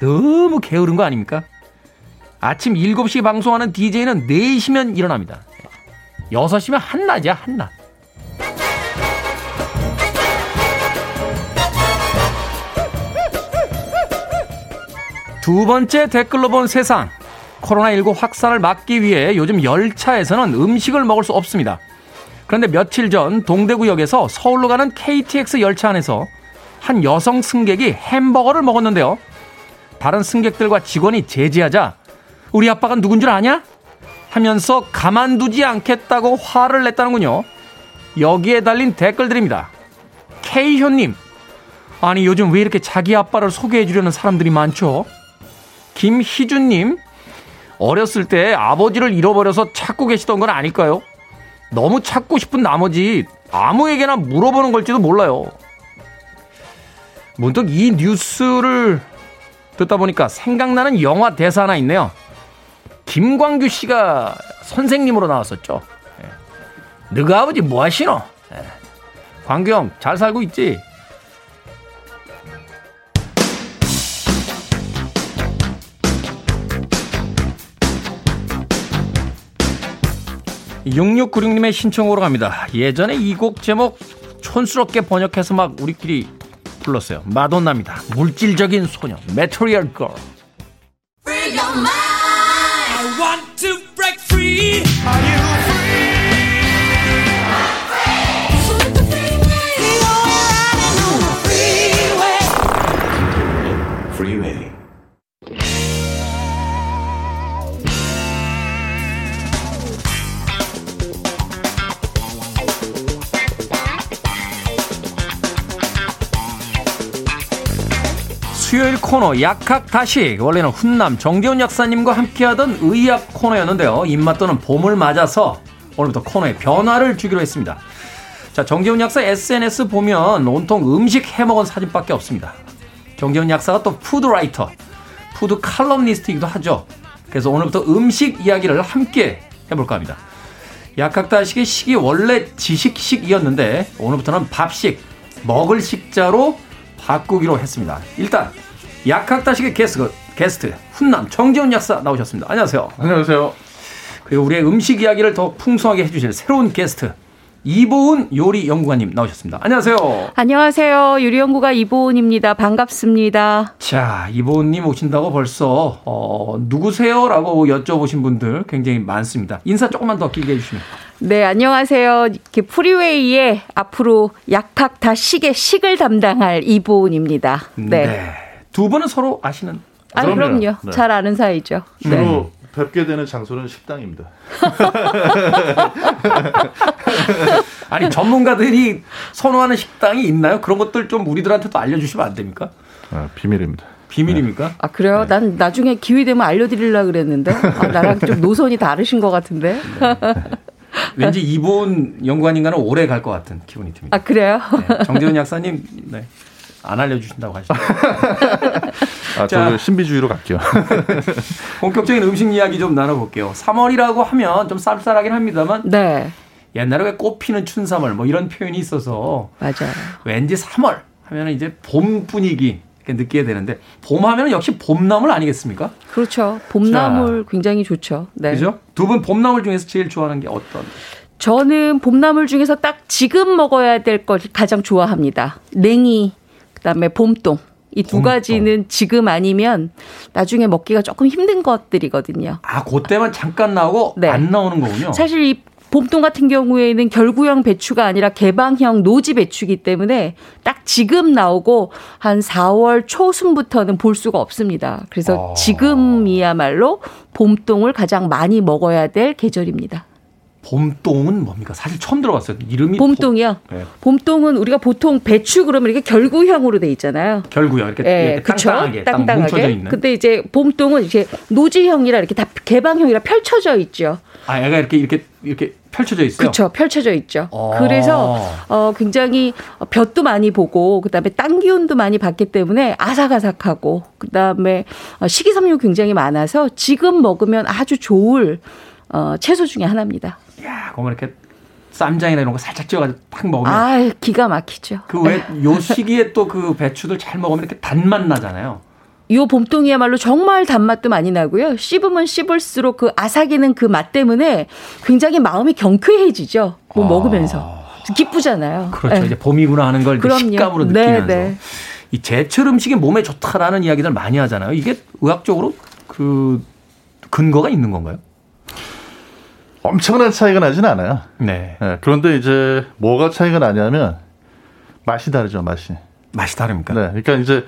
너무 게으른 거 아닙니까? 아침 7시 방송하는 DJ는 4시면 일어납니다. 6시면 한낮이야, 한낮. 두 번째 댓글로 본 세상. 코로나19 확산을 막기 위해 요즘 열차에서는 음식을 먹을 수 없습니다. 그런데 며칠 전 동대구역에서 서울로 가는 KTX 열차 안에서 한 여성 승객이 햄버거를 먹었는데요. 다른 승객들과 직원이 제지하자 우리 아빠가 누군 줄 아냐? 하면서 가만두지 않겠다고 화를 냈다는군요. 여기에 달린 댓글들입니다. K현님, 아니 요즘 왜 이렇게 자기 아빠를 소개해 주려는 사람들이 많죠? 김희준님, 어렸을 때 아버지를 잃어버려서 찾고 계시던 건 아닐까요? 너무 찾고 싶은 나머지 아무에게나 물어보는 걸지도 몰라요. 문득 이 뉴스를 듣다 보니까 생각나는 영화 대사 하나 있네요. 김광규 씨가 선생님으로 나왔었죠. 예. 너희 아버지 뭐 하시노? 예. 광규 형, 잘 살고 있지? 6696님의 신청으로 갑니다. 예전에 이 곡 제목 촌스럽게 번역해서 막 우리끼리 불렀어요. 마돈나입니다. 물질적인 소녀, 메토리얼 걸. 수요일 코너 약학다식 원래는 훈남 정재훈 약사님과 함께하던 의학 코너였는데요. 입맛도는 봄을 맞아서 오늘부터 코너에 변화를 주기로 했습니다. 자 정재훈 약사 SNS 보면 온통 음식 해먹은 사진밖에 없습니다. 정재훈 약사가 또 food writer, food 칼럼니스트이기도 하죠. 그래서 오늘부터 음식 이야기를 함께 해볼까 합니다. 약학다식의 식이 원래 지식식이었는데 오늘부터는 밥식, 먹을 식자로 바꾸기로 했습니다. 일단 약학다식의 게스트, 게스트 훈남 정재훈 약사 나오셨습니다. 안녕하세요. 안녕하세요. 그리고 우리의 음식 이야기를 더 풍성하게 해주실 새로운 게스트 이보은 요리 연구가님 나오셨습니다. 안녕하세요. 안녕하세요. 요리 연구가 이보은입니다. 반갑습니다. 자, 이보은님 오신다고 벌써 어, 누구세요라고 여쭤보신 분들 굉장히 많습니다. 인사 조금만 더 길게 해주시면. 네, 안녕하세요. 이렇게 프리웨이의 앞으로 약학 다식의 식을 담당할 이보은입니다. 네. 네. 두 분은 서로 아시는? 아, 그럼요. 네. 잘 아는 사이죠. 주로 네. 뵙게 되는 장소는 식당입니다. <laughs> 아니 전문가들이 선호하는 식당이 있나요? 그런 것들 좀 우리들한테도 알려주시면 안 됩니까? 아, 비밀입니다. 비밀입니까? 네. 아 그래요? 네. 난 나중에 기회 되면 알려드리려 그랬는데 아, 나랑 좀 노선이 다르신 것 같은데. 네. 왠지 이본 연구관인가는 오래 갈 것 같은 기분이 듭니다. 아 그래요? 네, 정재훈 약사님, 네. 안 알려주신다고 하시죠. 아, 저는 신비주의로 갈게요. <laughs> 본격적인 음식 이야기 좀 나눠볼게요. 3월이라고 하면 좀 쌀쌀하긴 합니다만. 네. 옛날에 왜 꽃피는 춘삼월 뭐 이런 표현이 있어서. 맞아요. 왠지 3월 하면 이제 봄 분위기 느끼게 되는데 봄 하면 역시 봄나물 아니겠습니까? 그렇죠. 봄나물 자, 굉장히 좋죠. 네. 그죠? 두 분 봄나물 중에서 제일 좋아하는 게 어떤? 저는 봄나물 중에서 딱 지금 먹어야 될 걸 가장 좋아합니다. 냉이, 그다음에 봄동. 이 두 가지는 지금 아니면 나중에 먹기가 조금 힘든 것들이거든요. 아, 그때만 잠깐 나오고 네. 안 나오는 거군요. 사실 이 봄동 같은 경우에는 결구형 배추가 아니라 개방형 노지 배추기 때문에 딱 지금 나오고 한 4월 초순부터는 볼 수가 없습니다. 그래서 아. 지금이야말로 봄동을 가장 많이 먹어야 될 계절입니다. 봄동은 뭡니까? 사실 처음 들어봤어요. 이름이 봄동이요. 네. 봄동은 우리가 보통 배추 그러면 이렇게 결구형으로 돼 있잖아요. 결구요. 이렇게, 예, 이렇게 그쵸? 땅땅하게, 땅 땅땅하게. 있는. 근데 이제 봄동은 이제 노지형이라 이렇게 다 개방형이라 펼쳐져 있죠. 아, 얘가 이렇게 이렇게 이렇게 펼쳐져 있어요. 그렇죠. 펼쳐져 있죠. 어. 그래서 어 굉장히 볕도 많이 보고 그다음에 땅 기운도 많이 받기 때문에 아삭아삭하고 그다음에 어, 식이섬유 굉장히 많아서 지금 먹으면 아주 좋을 어 채소 중에 하나입니다. 야, 그러면 이렇게 쌈장이나 이런 거 살짝 찍어가지고 팍 먹으면 아, 기가 막히죠. 그 왜 요 시기에 또 그 배추들 잘 먹으면 이렇게 단맛 나잖아요. 요 봄동이야말로 정말 단맛도 많이 나고요. 씹으면 씹을수록 그 아삭이는 그 맛 때문에 굉장히 마음이 경쾌해지죠. 뭐 먹으면서. 기쁘잖아요. 그렇죠. 네. 이제 봄이구나 하는 걸. 식감으로 네, 느끼면서 네. 이 제철 음식이 몸에 좋다라는 이야기들 많이 하잖아요. 이게 의학적으로 그 근거가 있는 건가요? 엄청난 차이가 나진 않아요. 네. 네, 그런데 이제 뭐가 차이가 나냐면 맛이 다르죠, 맛이. 맛이 다릅니까? 네. 그러니까 이제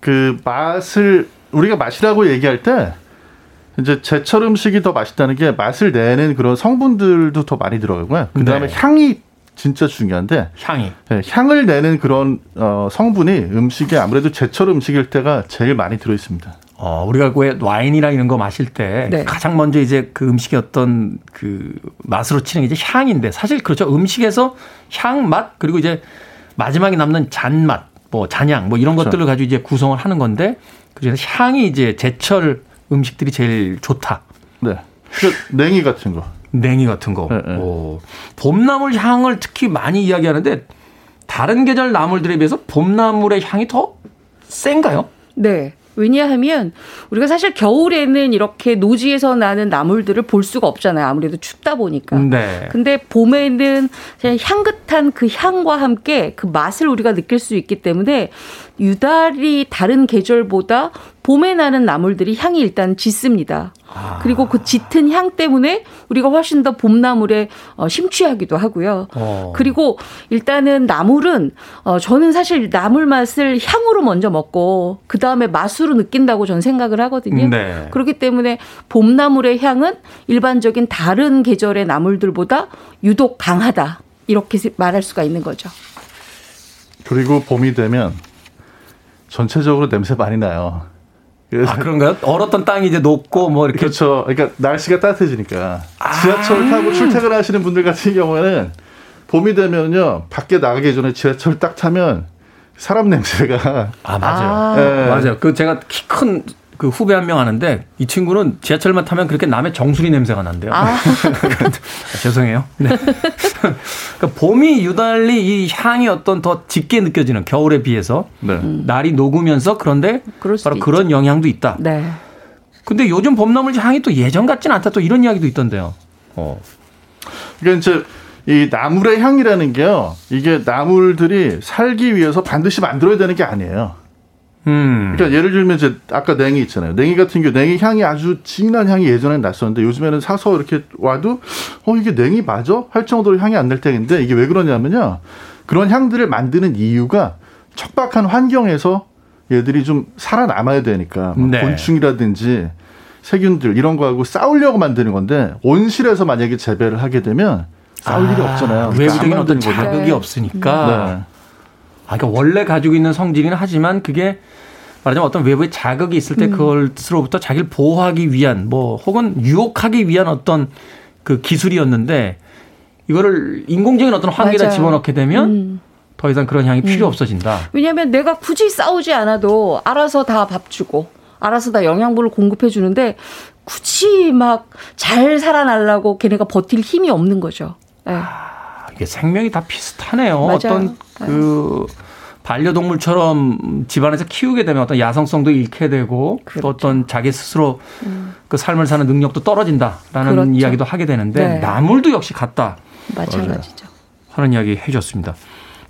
그 맛을 우리가 맛이라고 얘기할 때 이제 제철 음식이 더 맛있다는 게 맛을 내는 그런 성분들도 더 많이 들어가고요. 그다음에 네. 향이 진짜 중요한데 향이. 네, 향을 내는 그런 어, 성분이 음식에 아무래도 제철 음식일 때가 제일 많이 들어 있습니다. 어, 우리가 왜 와인이나 이런 거 마실 때 네. 가장 먼저 이제 그 음식의 어떤 그 맛으로 치는 게 이제 향인데 사실 그렇죠. 음식에서 향, 맛 그리고 이제 마지막에 남는 잔맛, 뭐 잔향 뭐 이런 그렇죠. 것들을 가지고 이제 구성을 하는 건데 그중에서 향이 이제 제철 음식들이 제일 좋다. 네. 그 냉이 같은 거. 냉이 같은 거. 네, 네. 오. 봄나물 향을 특히 많이 이야기하는데 다른 계절 나물들에 비해서 봄나물의 향이 더 센가요? 네. 왜냐하면 우리가 사실 겨울에는 이렇게 노지에서 나는 나물들을 볼 수가 없잖아요. 아무래도 춥다 보니까. 네. 근데 봄에는 그냥 향긋한 그 향과 함께 그 맛을 우리가 느낄 수 있기 때문에 유달리 다른 계절보다 봄에 나는 나물들이 향이 일단 짙습니다. 그리고 그 짙은 향 때문에 우리가 훨씬 더 봄나물에 어, 심취하기도 하고요. 어. 그리고 일단은 나물은 어 저는 사실 나물 맛을 향으로 먼저 먹고 그 다음에 맛으로 느낀다고 저는 생각을 하거든요. 네. 그렇기 때문에 봄나물의 향은 일반적인 다른 계절의 나물들보다 유독 강하다. 이렇게 말할 수가 있는 거죠. 그리고 봄이 되면 전체적으로 냄새 많이 나요. 아, 그런가요? 얼었던 땅이 이제 녹고 뭐 이렇게 그렇죠. 그러니까 날씨가 따뜻해지니까 지하철 타고 출퇴근하시는 분들 같은 경우에는 봄이 되면요 밖에 나가기 전에 지하철 딱 타면 사람 냄새가 아 맞아요. 아. 예. 맞아요. 그 제가 키 큰 그 후배 한 명 아는데 이 친구는 지하철만 타면 그렇게 남의 정수리 냄새가 난대요. 아. <laughs> 죄송해요. 네. 그러니까 봄이 유달리 이 향이 어떤 더 짙게 느껴지는 겨울에 비해서 네. 날이 녹으면서 그런데 바로 있죠. 그런 영향도 있다. 네. 근데 요즘 봄나물 향이 또 예전 같진 않다. 또 이런 이야기도 있던데요. 어. 그러니까 이제 이 나물의 향이라는 게요. 이게 나물들이 살기 위해서 반드시 만들어야 되는 게 아니에요. 음. 그러니까 예를 들면 이제 아까 냉이 있잖아요. 냉이 같은 경우 냉이 향이 아주 진한 향이 예전엔 났었는데 요즘에는 사서 이렇게 와도 어 이게 냉이 맞아? 할 정도로 향이 안날 때인데 이게 왜 그러냐면요. 그런 향들을 만드는 이유가 척박한 환경에서 얘들이 좀 살아남아야 되니까 뭐 네. 곤충이라든지 세균들 이런 거하고 싸우려고 만드는 건데 온실에서 만약에 재배를 하게 되면 싸울 일이 없잖아요. 그러니까 외부적인 안 어떤. 자극이 네. 없으니까. 네. 아, 그러니까 원래 가지고 있는 성질이긴 하지만 그게 말하자면 어떤 외부의 자극이 있을 때 그걸로부터 자기를 보호하기 위한 뭐 혹은 유혹하기 위한 어떤 그 기술이었는데 이거를 인공적인 어떤 환기에다. 집어넣게 되면 음. 더 이상 그런 향이 필요 없어진다. 왜냐하면 내가 굳이 싸우지 않아도 알아서 다 밥 주고 알아서 다 영양분을 공급해 주는데 굳이 막 잘 살아나려고 걔네가 버틸 힘이 없는 거죠. 네. 아, 이게 생명이 다 비슷하네요. 맞아요. 어떤 그 반려동물처럼 집안에서 키우게 되면 어떤 야성성도 잃게 되고 또 어떤 자기 스스로 그 삶을 사는 능력도 떨어진다라는 그렇죠. 이야기도 하게 되는데 네. 나물도 역시 같다 마찬가지죠. 하는 이야기 해주셨습니다.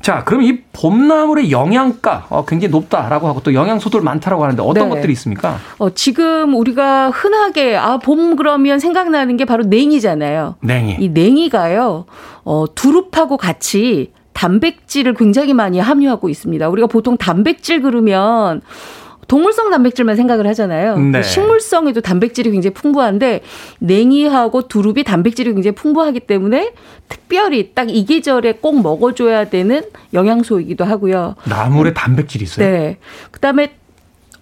자, 그럼 이 봄나물의 영양가 어, 굉장히 높다라고 하고 또 영양소들 많다라고 하는데 어떤 네. 것들이 있습니까? 어, 지금 우리가 흔하게 아, 봄 그러면 생각나는 게 바로 냉이잖아요. 냉이. 이 냉이가요. 어, 두릅하고 같이 단백질을 굉장히 많이 함유하고 있습니다. 우리가 보통 단백질 그러면 동물성 단백질만 생각을 하잖아요. 네. 식물성에도 단백질이 굉장히 풍부한데 냉이하고 두릅이 단백질이 굉장히 풍부하기 때문에 특별히 딱 이 계절에 꼭 먹어줘야 되는 영양소이기도 하고요. 나물에 단백질이 있어요. 네. 그다음에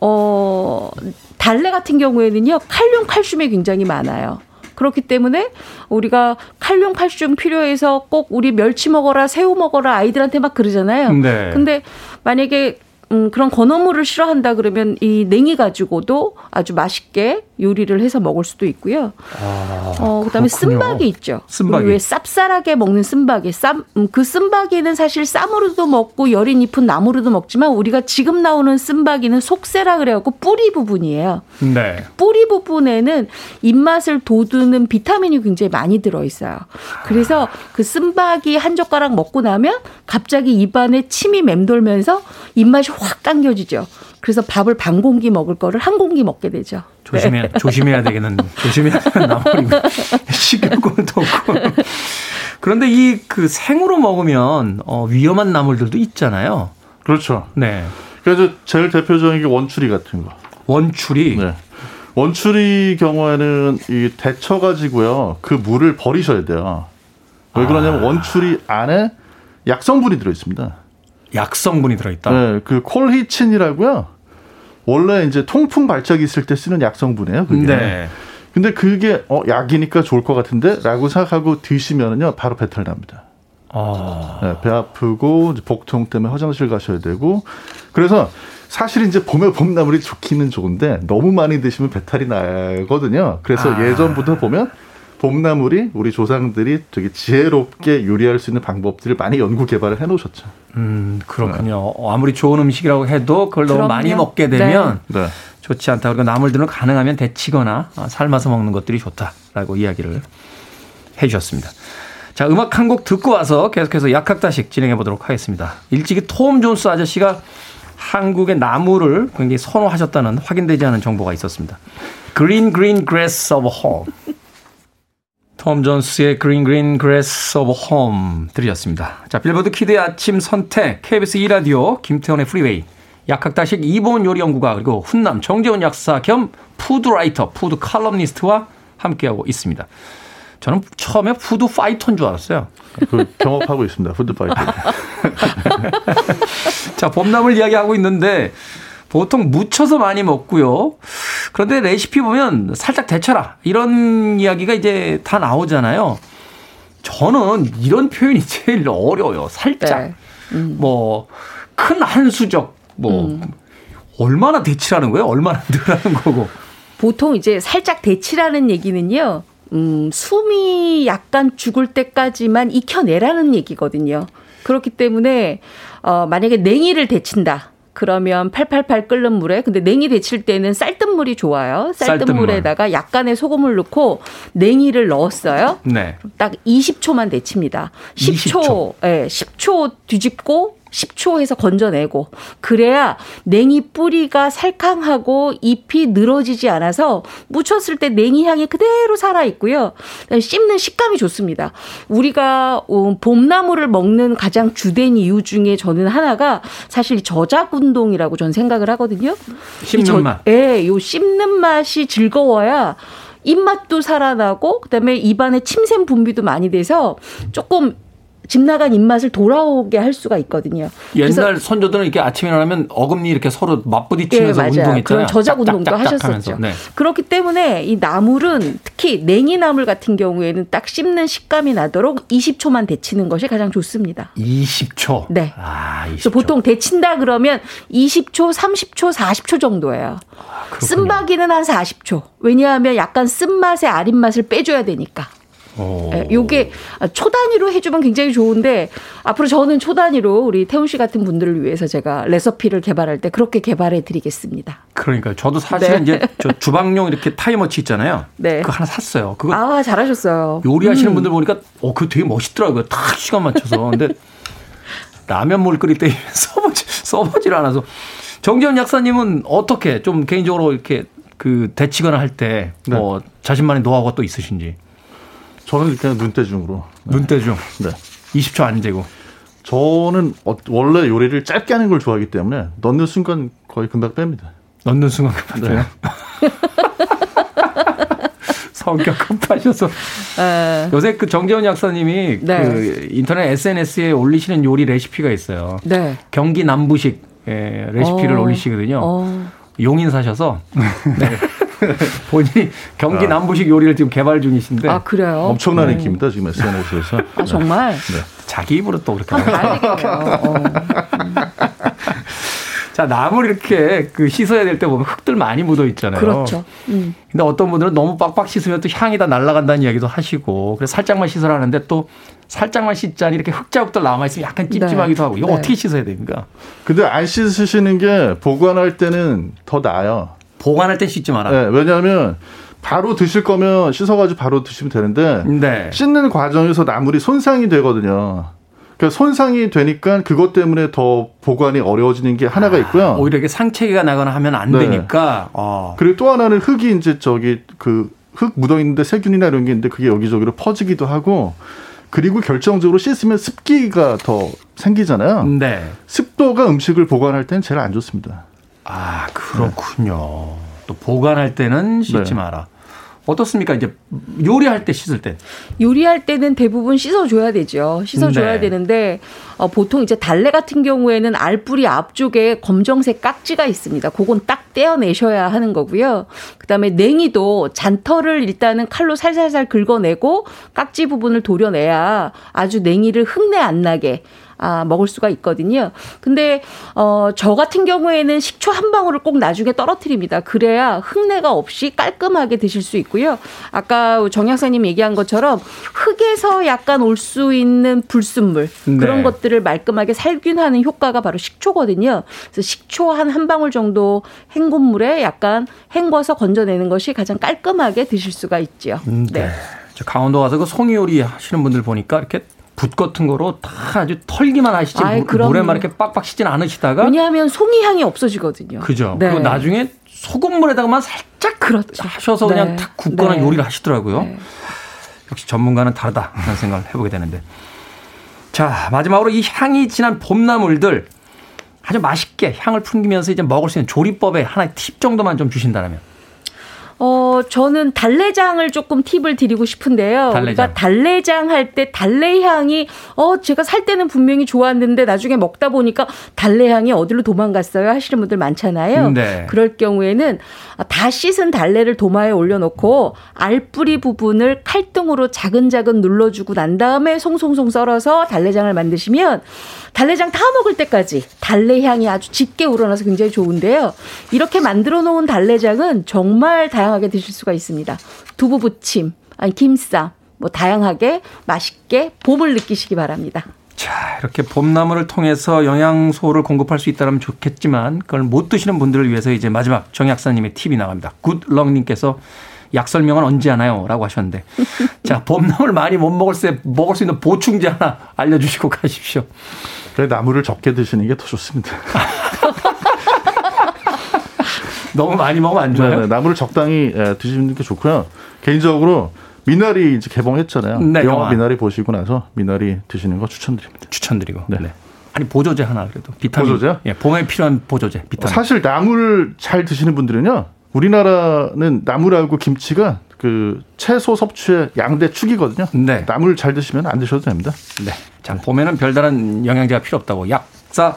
어 달래 같은 경우에는요 칼륨, 칼슘이 굉장히 많아요. 그렇기 때문에 우리가 칼륨, 칼슘 필요해서 꼭 우리 멸치 먹어라, 새우 먹어라 아이들한테 막 그러잖아요. 네. 근데 만약에 음, 그런 건어물을 싫어한다 그러면 이 냉이 가지고도 아주 맛있게 요리를 해서 먹을 수도 있고요. 아, 어, 그다음에 그렇군요. 쓴박이 있죠. 쓴박이. 왜 쌉쌀하게 먹는 쓴박이. 쌈, 음, 그 쓴박이는 사실 쌈으로도 먹고 여린 잎은 나무로도 먹지만 우리가 지금 나오는 쓴박이는 속세라 그래갖고 뿌리 부분이에요. 네. 뿌리 부분에는 입맛을 돋우는 비타민이 굉장히 많이 들어있어요. 그래서 그 쓴박이 한 젓가락 먹고 나면 갑자기 입안에 침이 맴돌면서 입맛이 확 당겨지죠. 그래서 밥을 반 공기 먹을 거를 한 공기 먹게 되죠. 조심해 네. 조심해야 되겠는 조심해야 되는 나물이고 <laughs> 식욕도 없고 그런데 이 그 생으로 먹으면 어, 위험한 나물들도 있잖아요. 그렇죠. 네. 그래서 제일 대표적인 게 원추리 같은 거. 원추리. 네. 원추리 경우에는 이 데쳐 가지고요. 그 물을 버리셔야 돼요. 왜 그러냐면 원추리 안에 약성분이 들어 있습니다. 약성분이 들어 있다. 네, 그 콜히친이라고요. 원래 이제 통풍 발작이 있을 때 쓰는 약 성분이에요. 그게. 네. 근데 그게 어 약이니까 좋을 것 같은데라고 생각하고 드시면은요 바로 배탈 납니다. 아. 네, 배 아프고 복통 때문에 화장실 가셔야 되고 그래서 사실 이제 봄에 봄나물이 좋기는 좋은데 너무 많이 드시면 배탈이 나거든요. 그래서 아. 예전부터 보면 봄나물이 우리 조상들이 되게 지혜롭게 요리할 수 있는 방법들을 많이 연구 개발을 해놓으셨죠. 음, 그렇군요. 어, 아무리 좋은 음식이라고 해도 그걸 너무 그럼요. 많이 먹게 되면 네. 좋지 않다. 그리고 나물들은 가능하면 데치거나 아, 삶아서 먹는 것들이 좋다라고 이야기를 해 주셨습니다. 자, 음악 한 곡 듣고 와서 계속해서 약학다식 진행해 보도록 하겠습니다. 일찍이 톰 존스 아저씨가 한국의 나무를 굉장히 선호하셨다는 확인되지 않은 정보가 있었습니다. Green Green Grass of Home. 톰 존스의 Green Green Grass of Home 들으셨습니다. 자, 빌보드 kid의 아침 선택, KBS 2라디오, 김태원의 프리웨이, 약학다식 이보은 요리연구가, 그리고 훈남 정재훈 약사 겸 food writer, food 칼럼니스트와 함께하고 있습니다. 저는 처음에 food fighter인 줄 알았어요. 그 겸하고 있습니다. food fighter. <laughs> 자, 봄나물 이야기하고 있는데 보통 무쳐서 많이 먹고요. 그런데 레시피 보면 살짝 데쳐라. 이런 이야기가 이제 다 나오잖아요. 저는 이런 표현이 제일 어려워요. 살짝. 네. 음. 뭐, 큰 한 수적, 뭐, 얼마나 데치라는 거예요? 얼마나 넣으라는 거고. 보통 이제 살짝 데치라는 얘기는요. 음, 숨이 약간 죽을 때까지만 익혀내라는 얘기거든요. 그렇기 때문에 어 만약에 냉이를 데친다. 그러면 팔팔팔 끓는 물에 근데 냉이 데칠 때는 쌀뜨물이 좋아요. 쌀뜨물에다가 약간의 소금을 넣고 냉이를 넣었어요. 네. 딱 20초만 데칩니다. 10초, 20초. 예, 10초 뒤집고 10초 해서 건져내고 그래야 냉이 뿌리가 살캉하고 잎이 늘어지지 않아서 묻혔을 때 냉이 향이 그대로 살아 있고요. 씹는 식감이 좋습니다. 우리가 어, 봄나물을 먹는 가장 주된 이유 중에 저는 하나가 사실 저작 운동이라고 저는 생각을 하거든요. 씹는 저- 맛. 예, 요 씹는 맛이 즐거워야 입맛도 살아나고 그다음에 입안에 침샘 분비도 많이 돼서 조금 집 나간 입맛을 돌아오게 할 수가 있거든요. 옛날 선조들은 이렇게 아침에 일어나면 어금니 이렇게 서로 예, 맞부딪히면서 맞아요. 운동했잖아요. 그런 저작 운동도 하셨었죠. 네. 그렇기 때문에 이 나물은 특히 냉이 나물 같은 경우에는 딱 씹는 식감이 나도록 20초만 데치는 것이 가장 좋습니다. 20초. 네. 아, 20초. 그래서 보통 데친다 그러면 20초, 30초, 40초 정도예요. 쓴바기는 한 40초. 왜냐하면 약간 쓴맛의 아린 맛을 빼줘야 되니까. 오. 예, 요게 초 단위로 해주면 굉장히 좋은데 앞으로 저는 초 단위로 우리 태훈 씨 같은 분들을 위해서 제가 레시피를 개발할 때 그렇게 개발해 드리겠습니다. 그러니까 저도 사실은 네. 이제 저 주방용 이렇게 타이머치 있잖아요. 네. 그거 하나 샀어요. 그거 아 잘하셨어요. 요리하시는 음. 분들 보니까 어 그거 되게 멋있더라고요. 탁 시간 맞춰서. 근데 라면 물 끓일 때 <laughs> 써보지 써보질 않아서 정재훈 약사님은 어떻게 좀 개인적으로 이렇게 그 데치거나 할 때뭐 자신만의 노하우가 또 있으신지 저는 그냥 눈대중으로. 눈대중 네. 20초 안 재고 저는 어- 원래 요리를 짧게 하는 걸 좋아하기 때문에 넣는 순간 거의 금방 뺍니다. 넣는 순간 급하세요. 네. <laughs> 성격 급하셔서 에. 요새 그 정재훈 약사님이 네. 그 인터넷 SNS에 올리시는 요리 레시피가 있어요. 네. 경기 남부식 예, 레시피를 어. 올리시거든요. 어. 용인 사셔서 <laughs> 네. <laughs> 본인이 경기 아. 남부식 요리를 지금 개발 중이신데. 아 그래요? 엄청난 네. 인기입니다 지금 SNS에서. 아 정말? 네. 자기 입으로 또 그렇게. 아, <laughs> 어. 자, 나물 이렇게 그 씻어야 될 때 보면 흙들 많이 묻어 있잖아요. 그렇죠. 음. 근데 어떤 분들은 너무 빡빡 씻으면 또 향이 다 날아간다는 이야기도 하시고 그래서 살짝만 씻으라 하는데 또 살짝만 씻자니 이렇게 흙 자국들 남아 있으면 약간 찝찝하기도 네. 하고 이거 네. 어떻게 씻어야 됩니까? 근데 안 씻으시는 게 보관할 때는 더 나아요. 보관할 때 씻지 마라. 네, 왜냐하면 바로 드실 거면 씻어가지고 바로 드시면 되는데 네. 씻는 과정에서 나물이 손상이 되거든요. 그러니까 손상이 되니까 그것 때문에 더 보관이 어려워지는 게 하나가 아, 있고요. 오히려 이게 상체가 나거나 하면 안 네. 되니까. 어. 그리고 또 하나는 흙이 이제 저기 그 흙 묻어 있는데 세균이나 이런 게 있는데 그게 여기저기로 퍼지기도 하고 그리고 결정적으로 씻으면 습기가 더 생기잖아요. 네. 습도가 음식을 보관할 때는 제일 안 좋습니다. 아 그렇군요. 네. 또 보관할 때는 씻지 네. 마라. 어떻습니까? 이제 요리할 때 씻을 때. 요리할 때는 대부분 씻어줘야 되죠. 씻어줘야 네. 되는데 어, 보통 이제 달래 같은 경우에는 알뿌리 앞쪽에 검정색 깍지가 있습니다. 그건 딱 떼어내셔야 하는 거고요. 그다음에 냉이도 잔털을 일단은 칼로 살살살 긁어내고 깍지 부분을 도려내야 아주 냉이를 흙내 안 나게 아, 먹을 수가 있거든요. 근데 어, 저 같은 경우에는 식초 한 방울을 꼭 나중에 떨어뜨립니다. 그래야 흙내가 없이 깔끔하게 드실 수 있고요. 아까 정 약사님 얘기한 것처럼 흙에서 약간 올 수 있는 불순물 네. 그런 것들을 말끔하게 살균하는 효과가 바로 식초거든요. 그래서 식초 한 한 방울 정도 헹군 물에 약간 헹궈서 건져내는 것이 가장 깔끔하게 드실 수가 있죠. 음, 네. 네. 강원도 가서 그 송이 요리 하시는 분들 보니까 이렇게 붓 같은 거로 다 아주 털기만 하시지 아이, 물에만 이렇게 빡빡 씻진 않으시다가 왜냐하면 송이 향이 없어지거든요. 그죠. 네. 그리고 나중에 소금물에다가만 살짝 그렇죠. 하셔서 네. 그냥 탁 굽거나 네. 요리를 하시더라고요. 네. 역시 전문가는 다르다 그런 생각을 해보게 되는데 자 마지막으로 이 향이 진한 봄나물들 아주 맛있게 향을 풍기면서 이제 먹을 수 있는 조리법의 하나의 팁 정도만 좀 주신다면. 어, 저는 달래장을 조금 팁을 드리고 싶은데요. 달래장. 우리가 달래장 할 때 달래 향이 어, 제가 살 때는 분명히 좋았는데 나중에 먹다 보니까 달래 향이 어디로 도망갔어요 하시는 분들 많잖아요. 네. 그럴 경우에는 다 씻은 달래를 도마에 올려놓고 알뿌리 부분을 칼등으로 자근자근 눌러주고 난 다음에 송송송 썰어서 달래장을 만드시면 달래장 다 먹을 때까지 달래 향이 아주 짙게 우러나서 굉장히 좋은데요. 이렇게 만들어 놓은 달래장은 정말 다양 하게 드실 수가 있습니다. 두부 부침, 아니 김쌈, 뭐 다양하게 맛있게 봄을 느끼시기 바랍니다. 자, 이렇게 봄나물을 통해서 영양소를 공급할 수 있다면 좋겠지만 그걸 못 드시는 분들을 위해서 이제 마지막 정 약사님의 팁이 나갑니다. 굿럭님께서 약 설명은 언제 하나요? 라고 하셨는데. <laughs> 자, 봄나물 많이 못 먹을 때 먹을 수 있는 보충제 하나 알려주시고 가십시오. 그래, 나물을 적게 드시는 게 더 좋습니다. <laughs> 너무 많이 먹으면 안 좋아요. 네, 네, 나물을 적당히 예, 드시는 게 좋고요. 개인적으로 미나리 이제 개봉했잖아요. 네, 영화, 영화 미나리 보시고 나서 미나리 드시는 거 추천드립니다. 추천드리고. 네. 네. 아니 보조제 하나 그래도 비타민. 보조제? 예, 봄에 필요한 보조제. 비타민. 사실 나물 잘 드시는 분들은요. 우리나라는 나물하고 김치가 그 채소 섭취의 양대 축이거든요. 네. 나물 잘 드시면 안 드셔도 됩니다. 네. 자, 봄에는 별다른 영양제가 필요 없다고 약사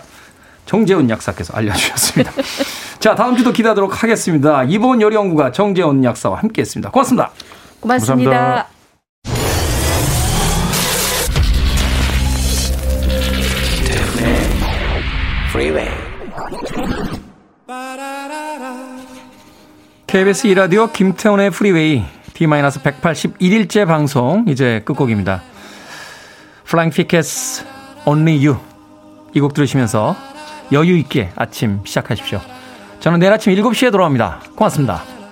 정재훈 약사께서 알려주셨습니다. <laughs> 자, 다음 주도 기대하도록 하겠습니다. 이번 요리연구가 정재훈 약사와 함께했습니다. 고맙습니다. 고맙습니다. 감사합니다. KBS 이라디오 김태훈의 프리웨이 D-181일째 방송 이제 끝곡입니다. Flying Fickets Only You 이 곡 들으시면서 여유 있게 아침 시작하십시오. 저는 내일 아침 7시에 돌아옵니다. 고맙습니다.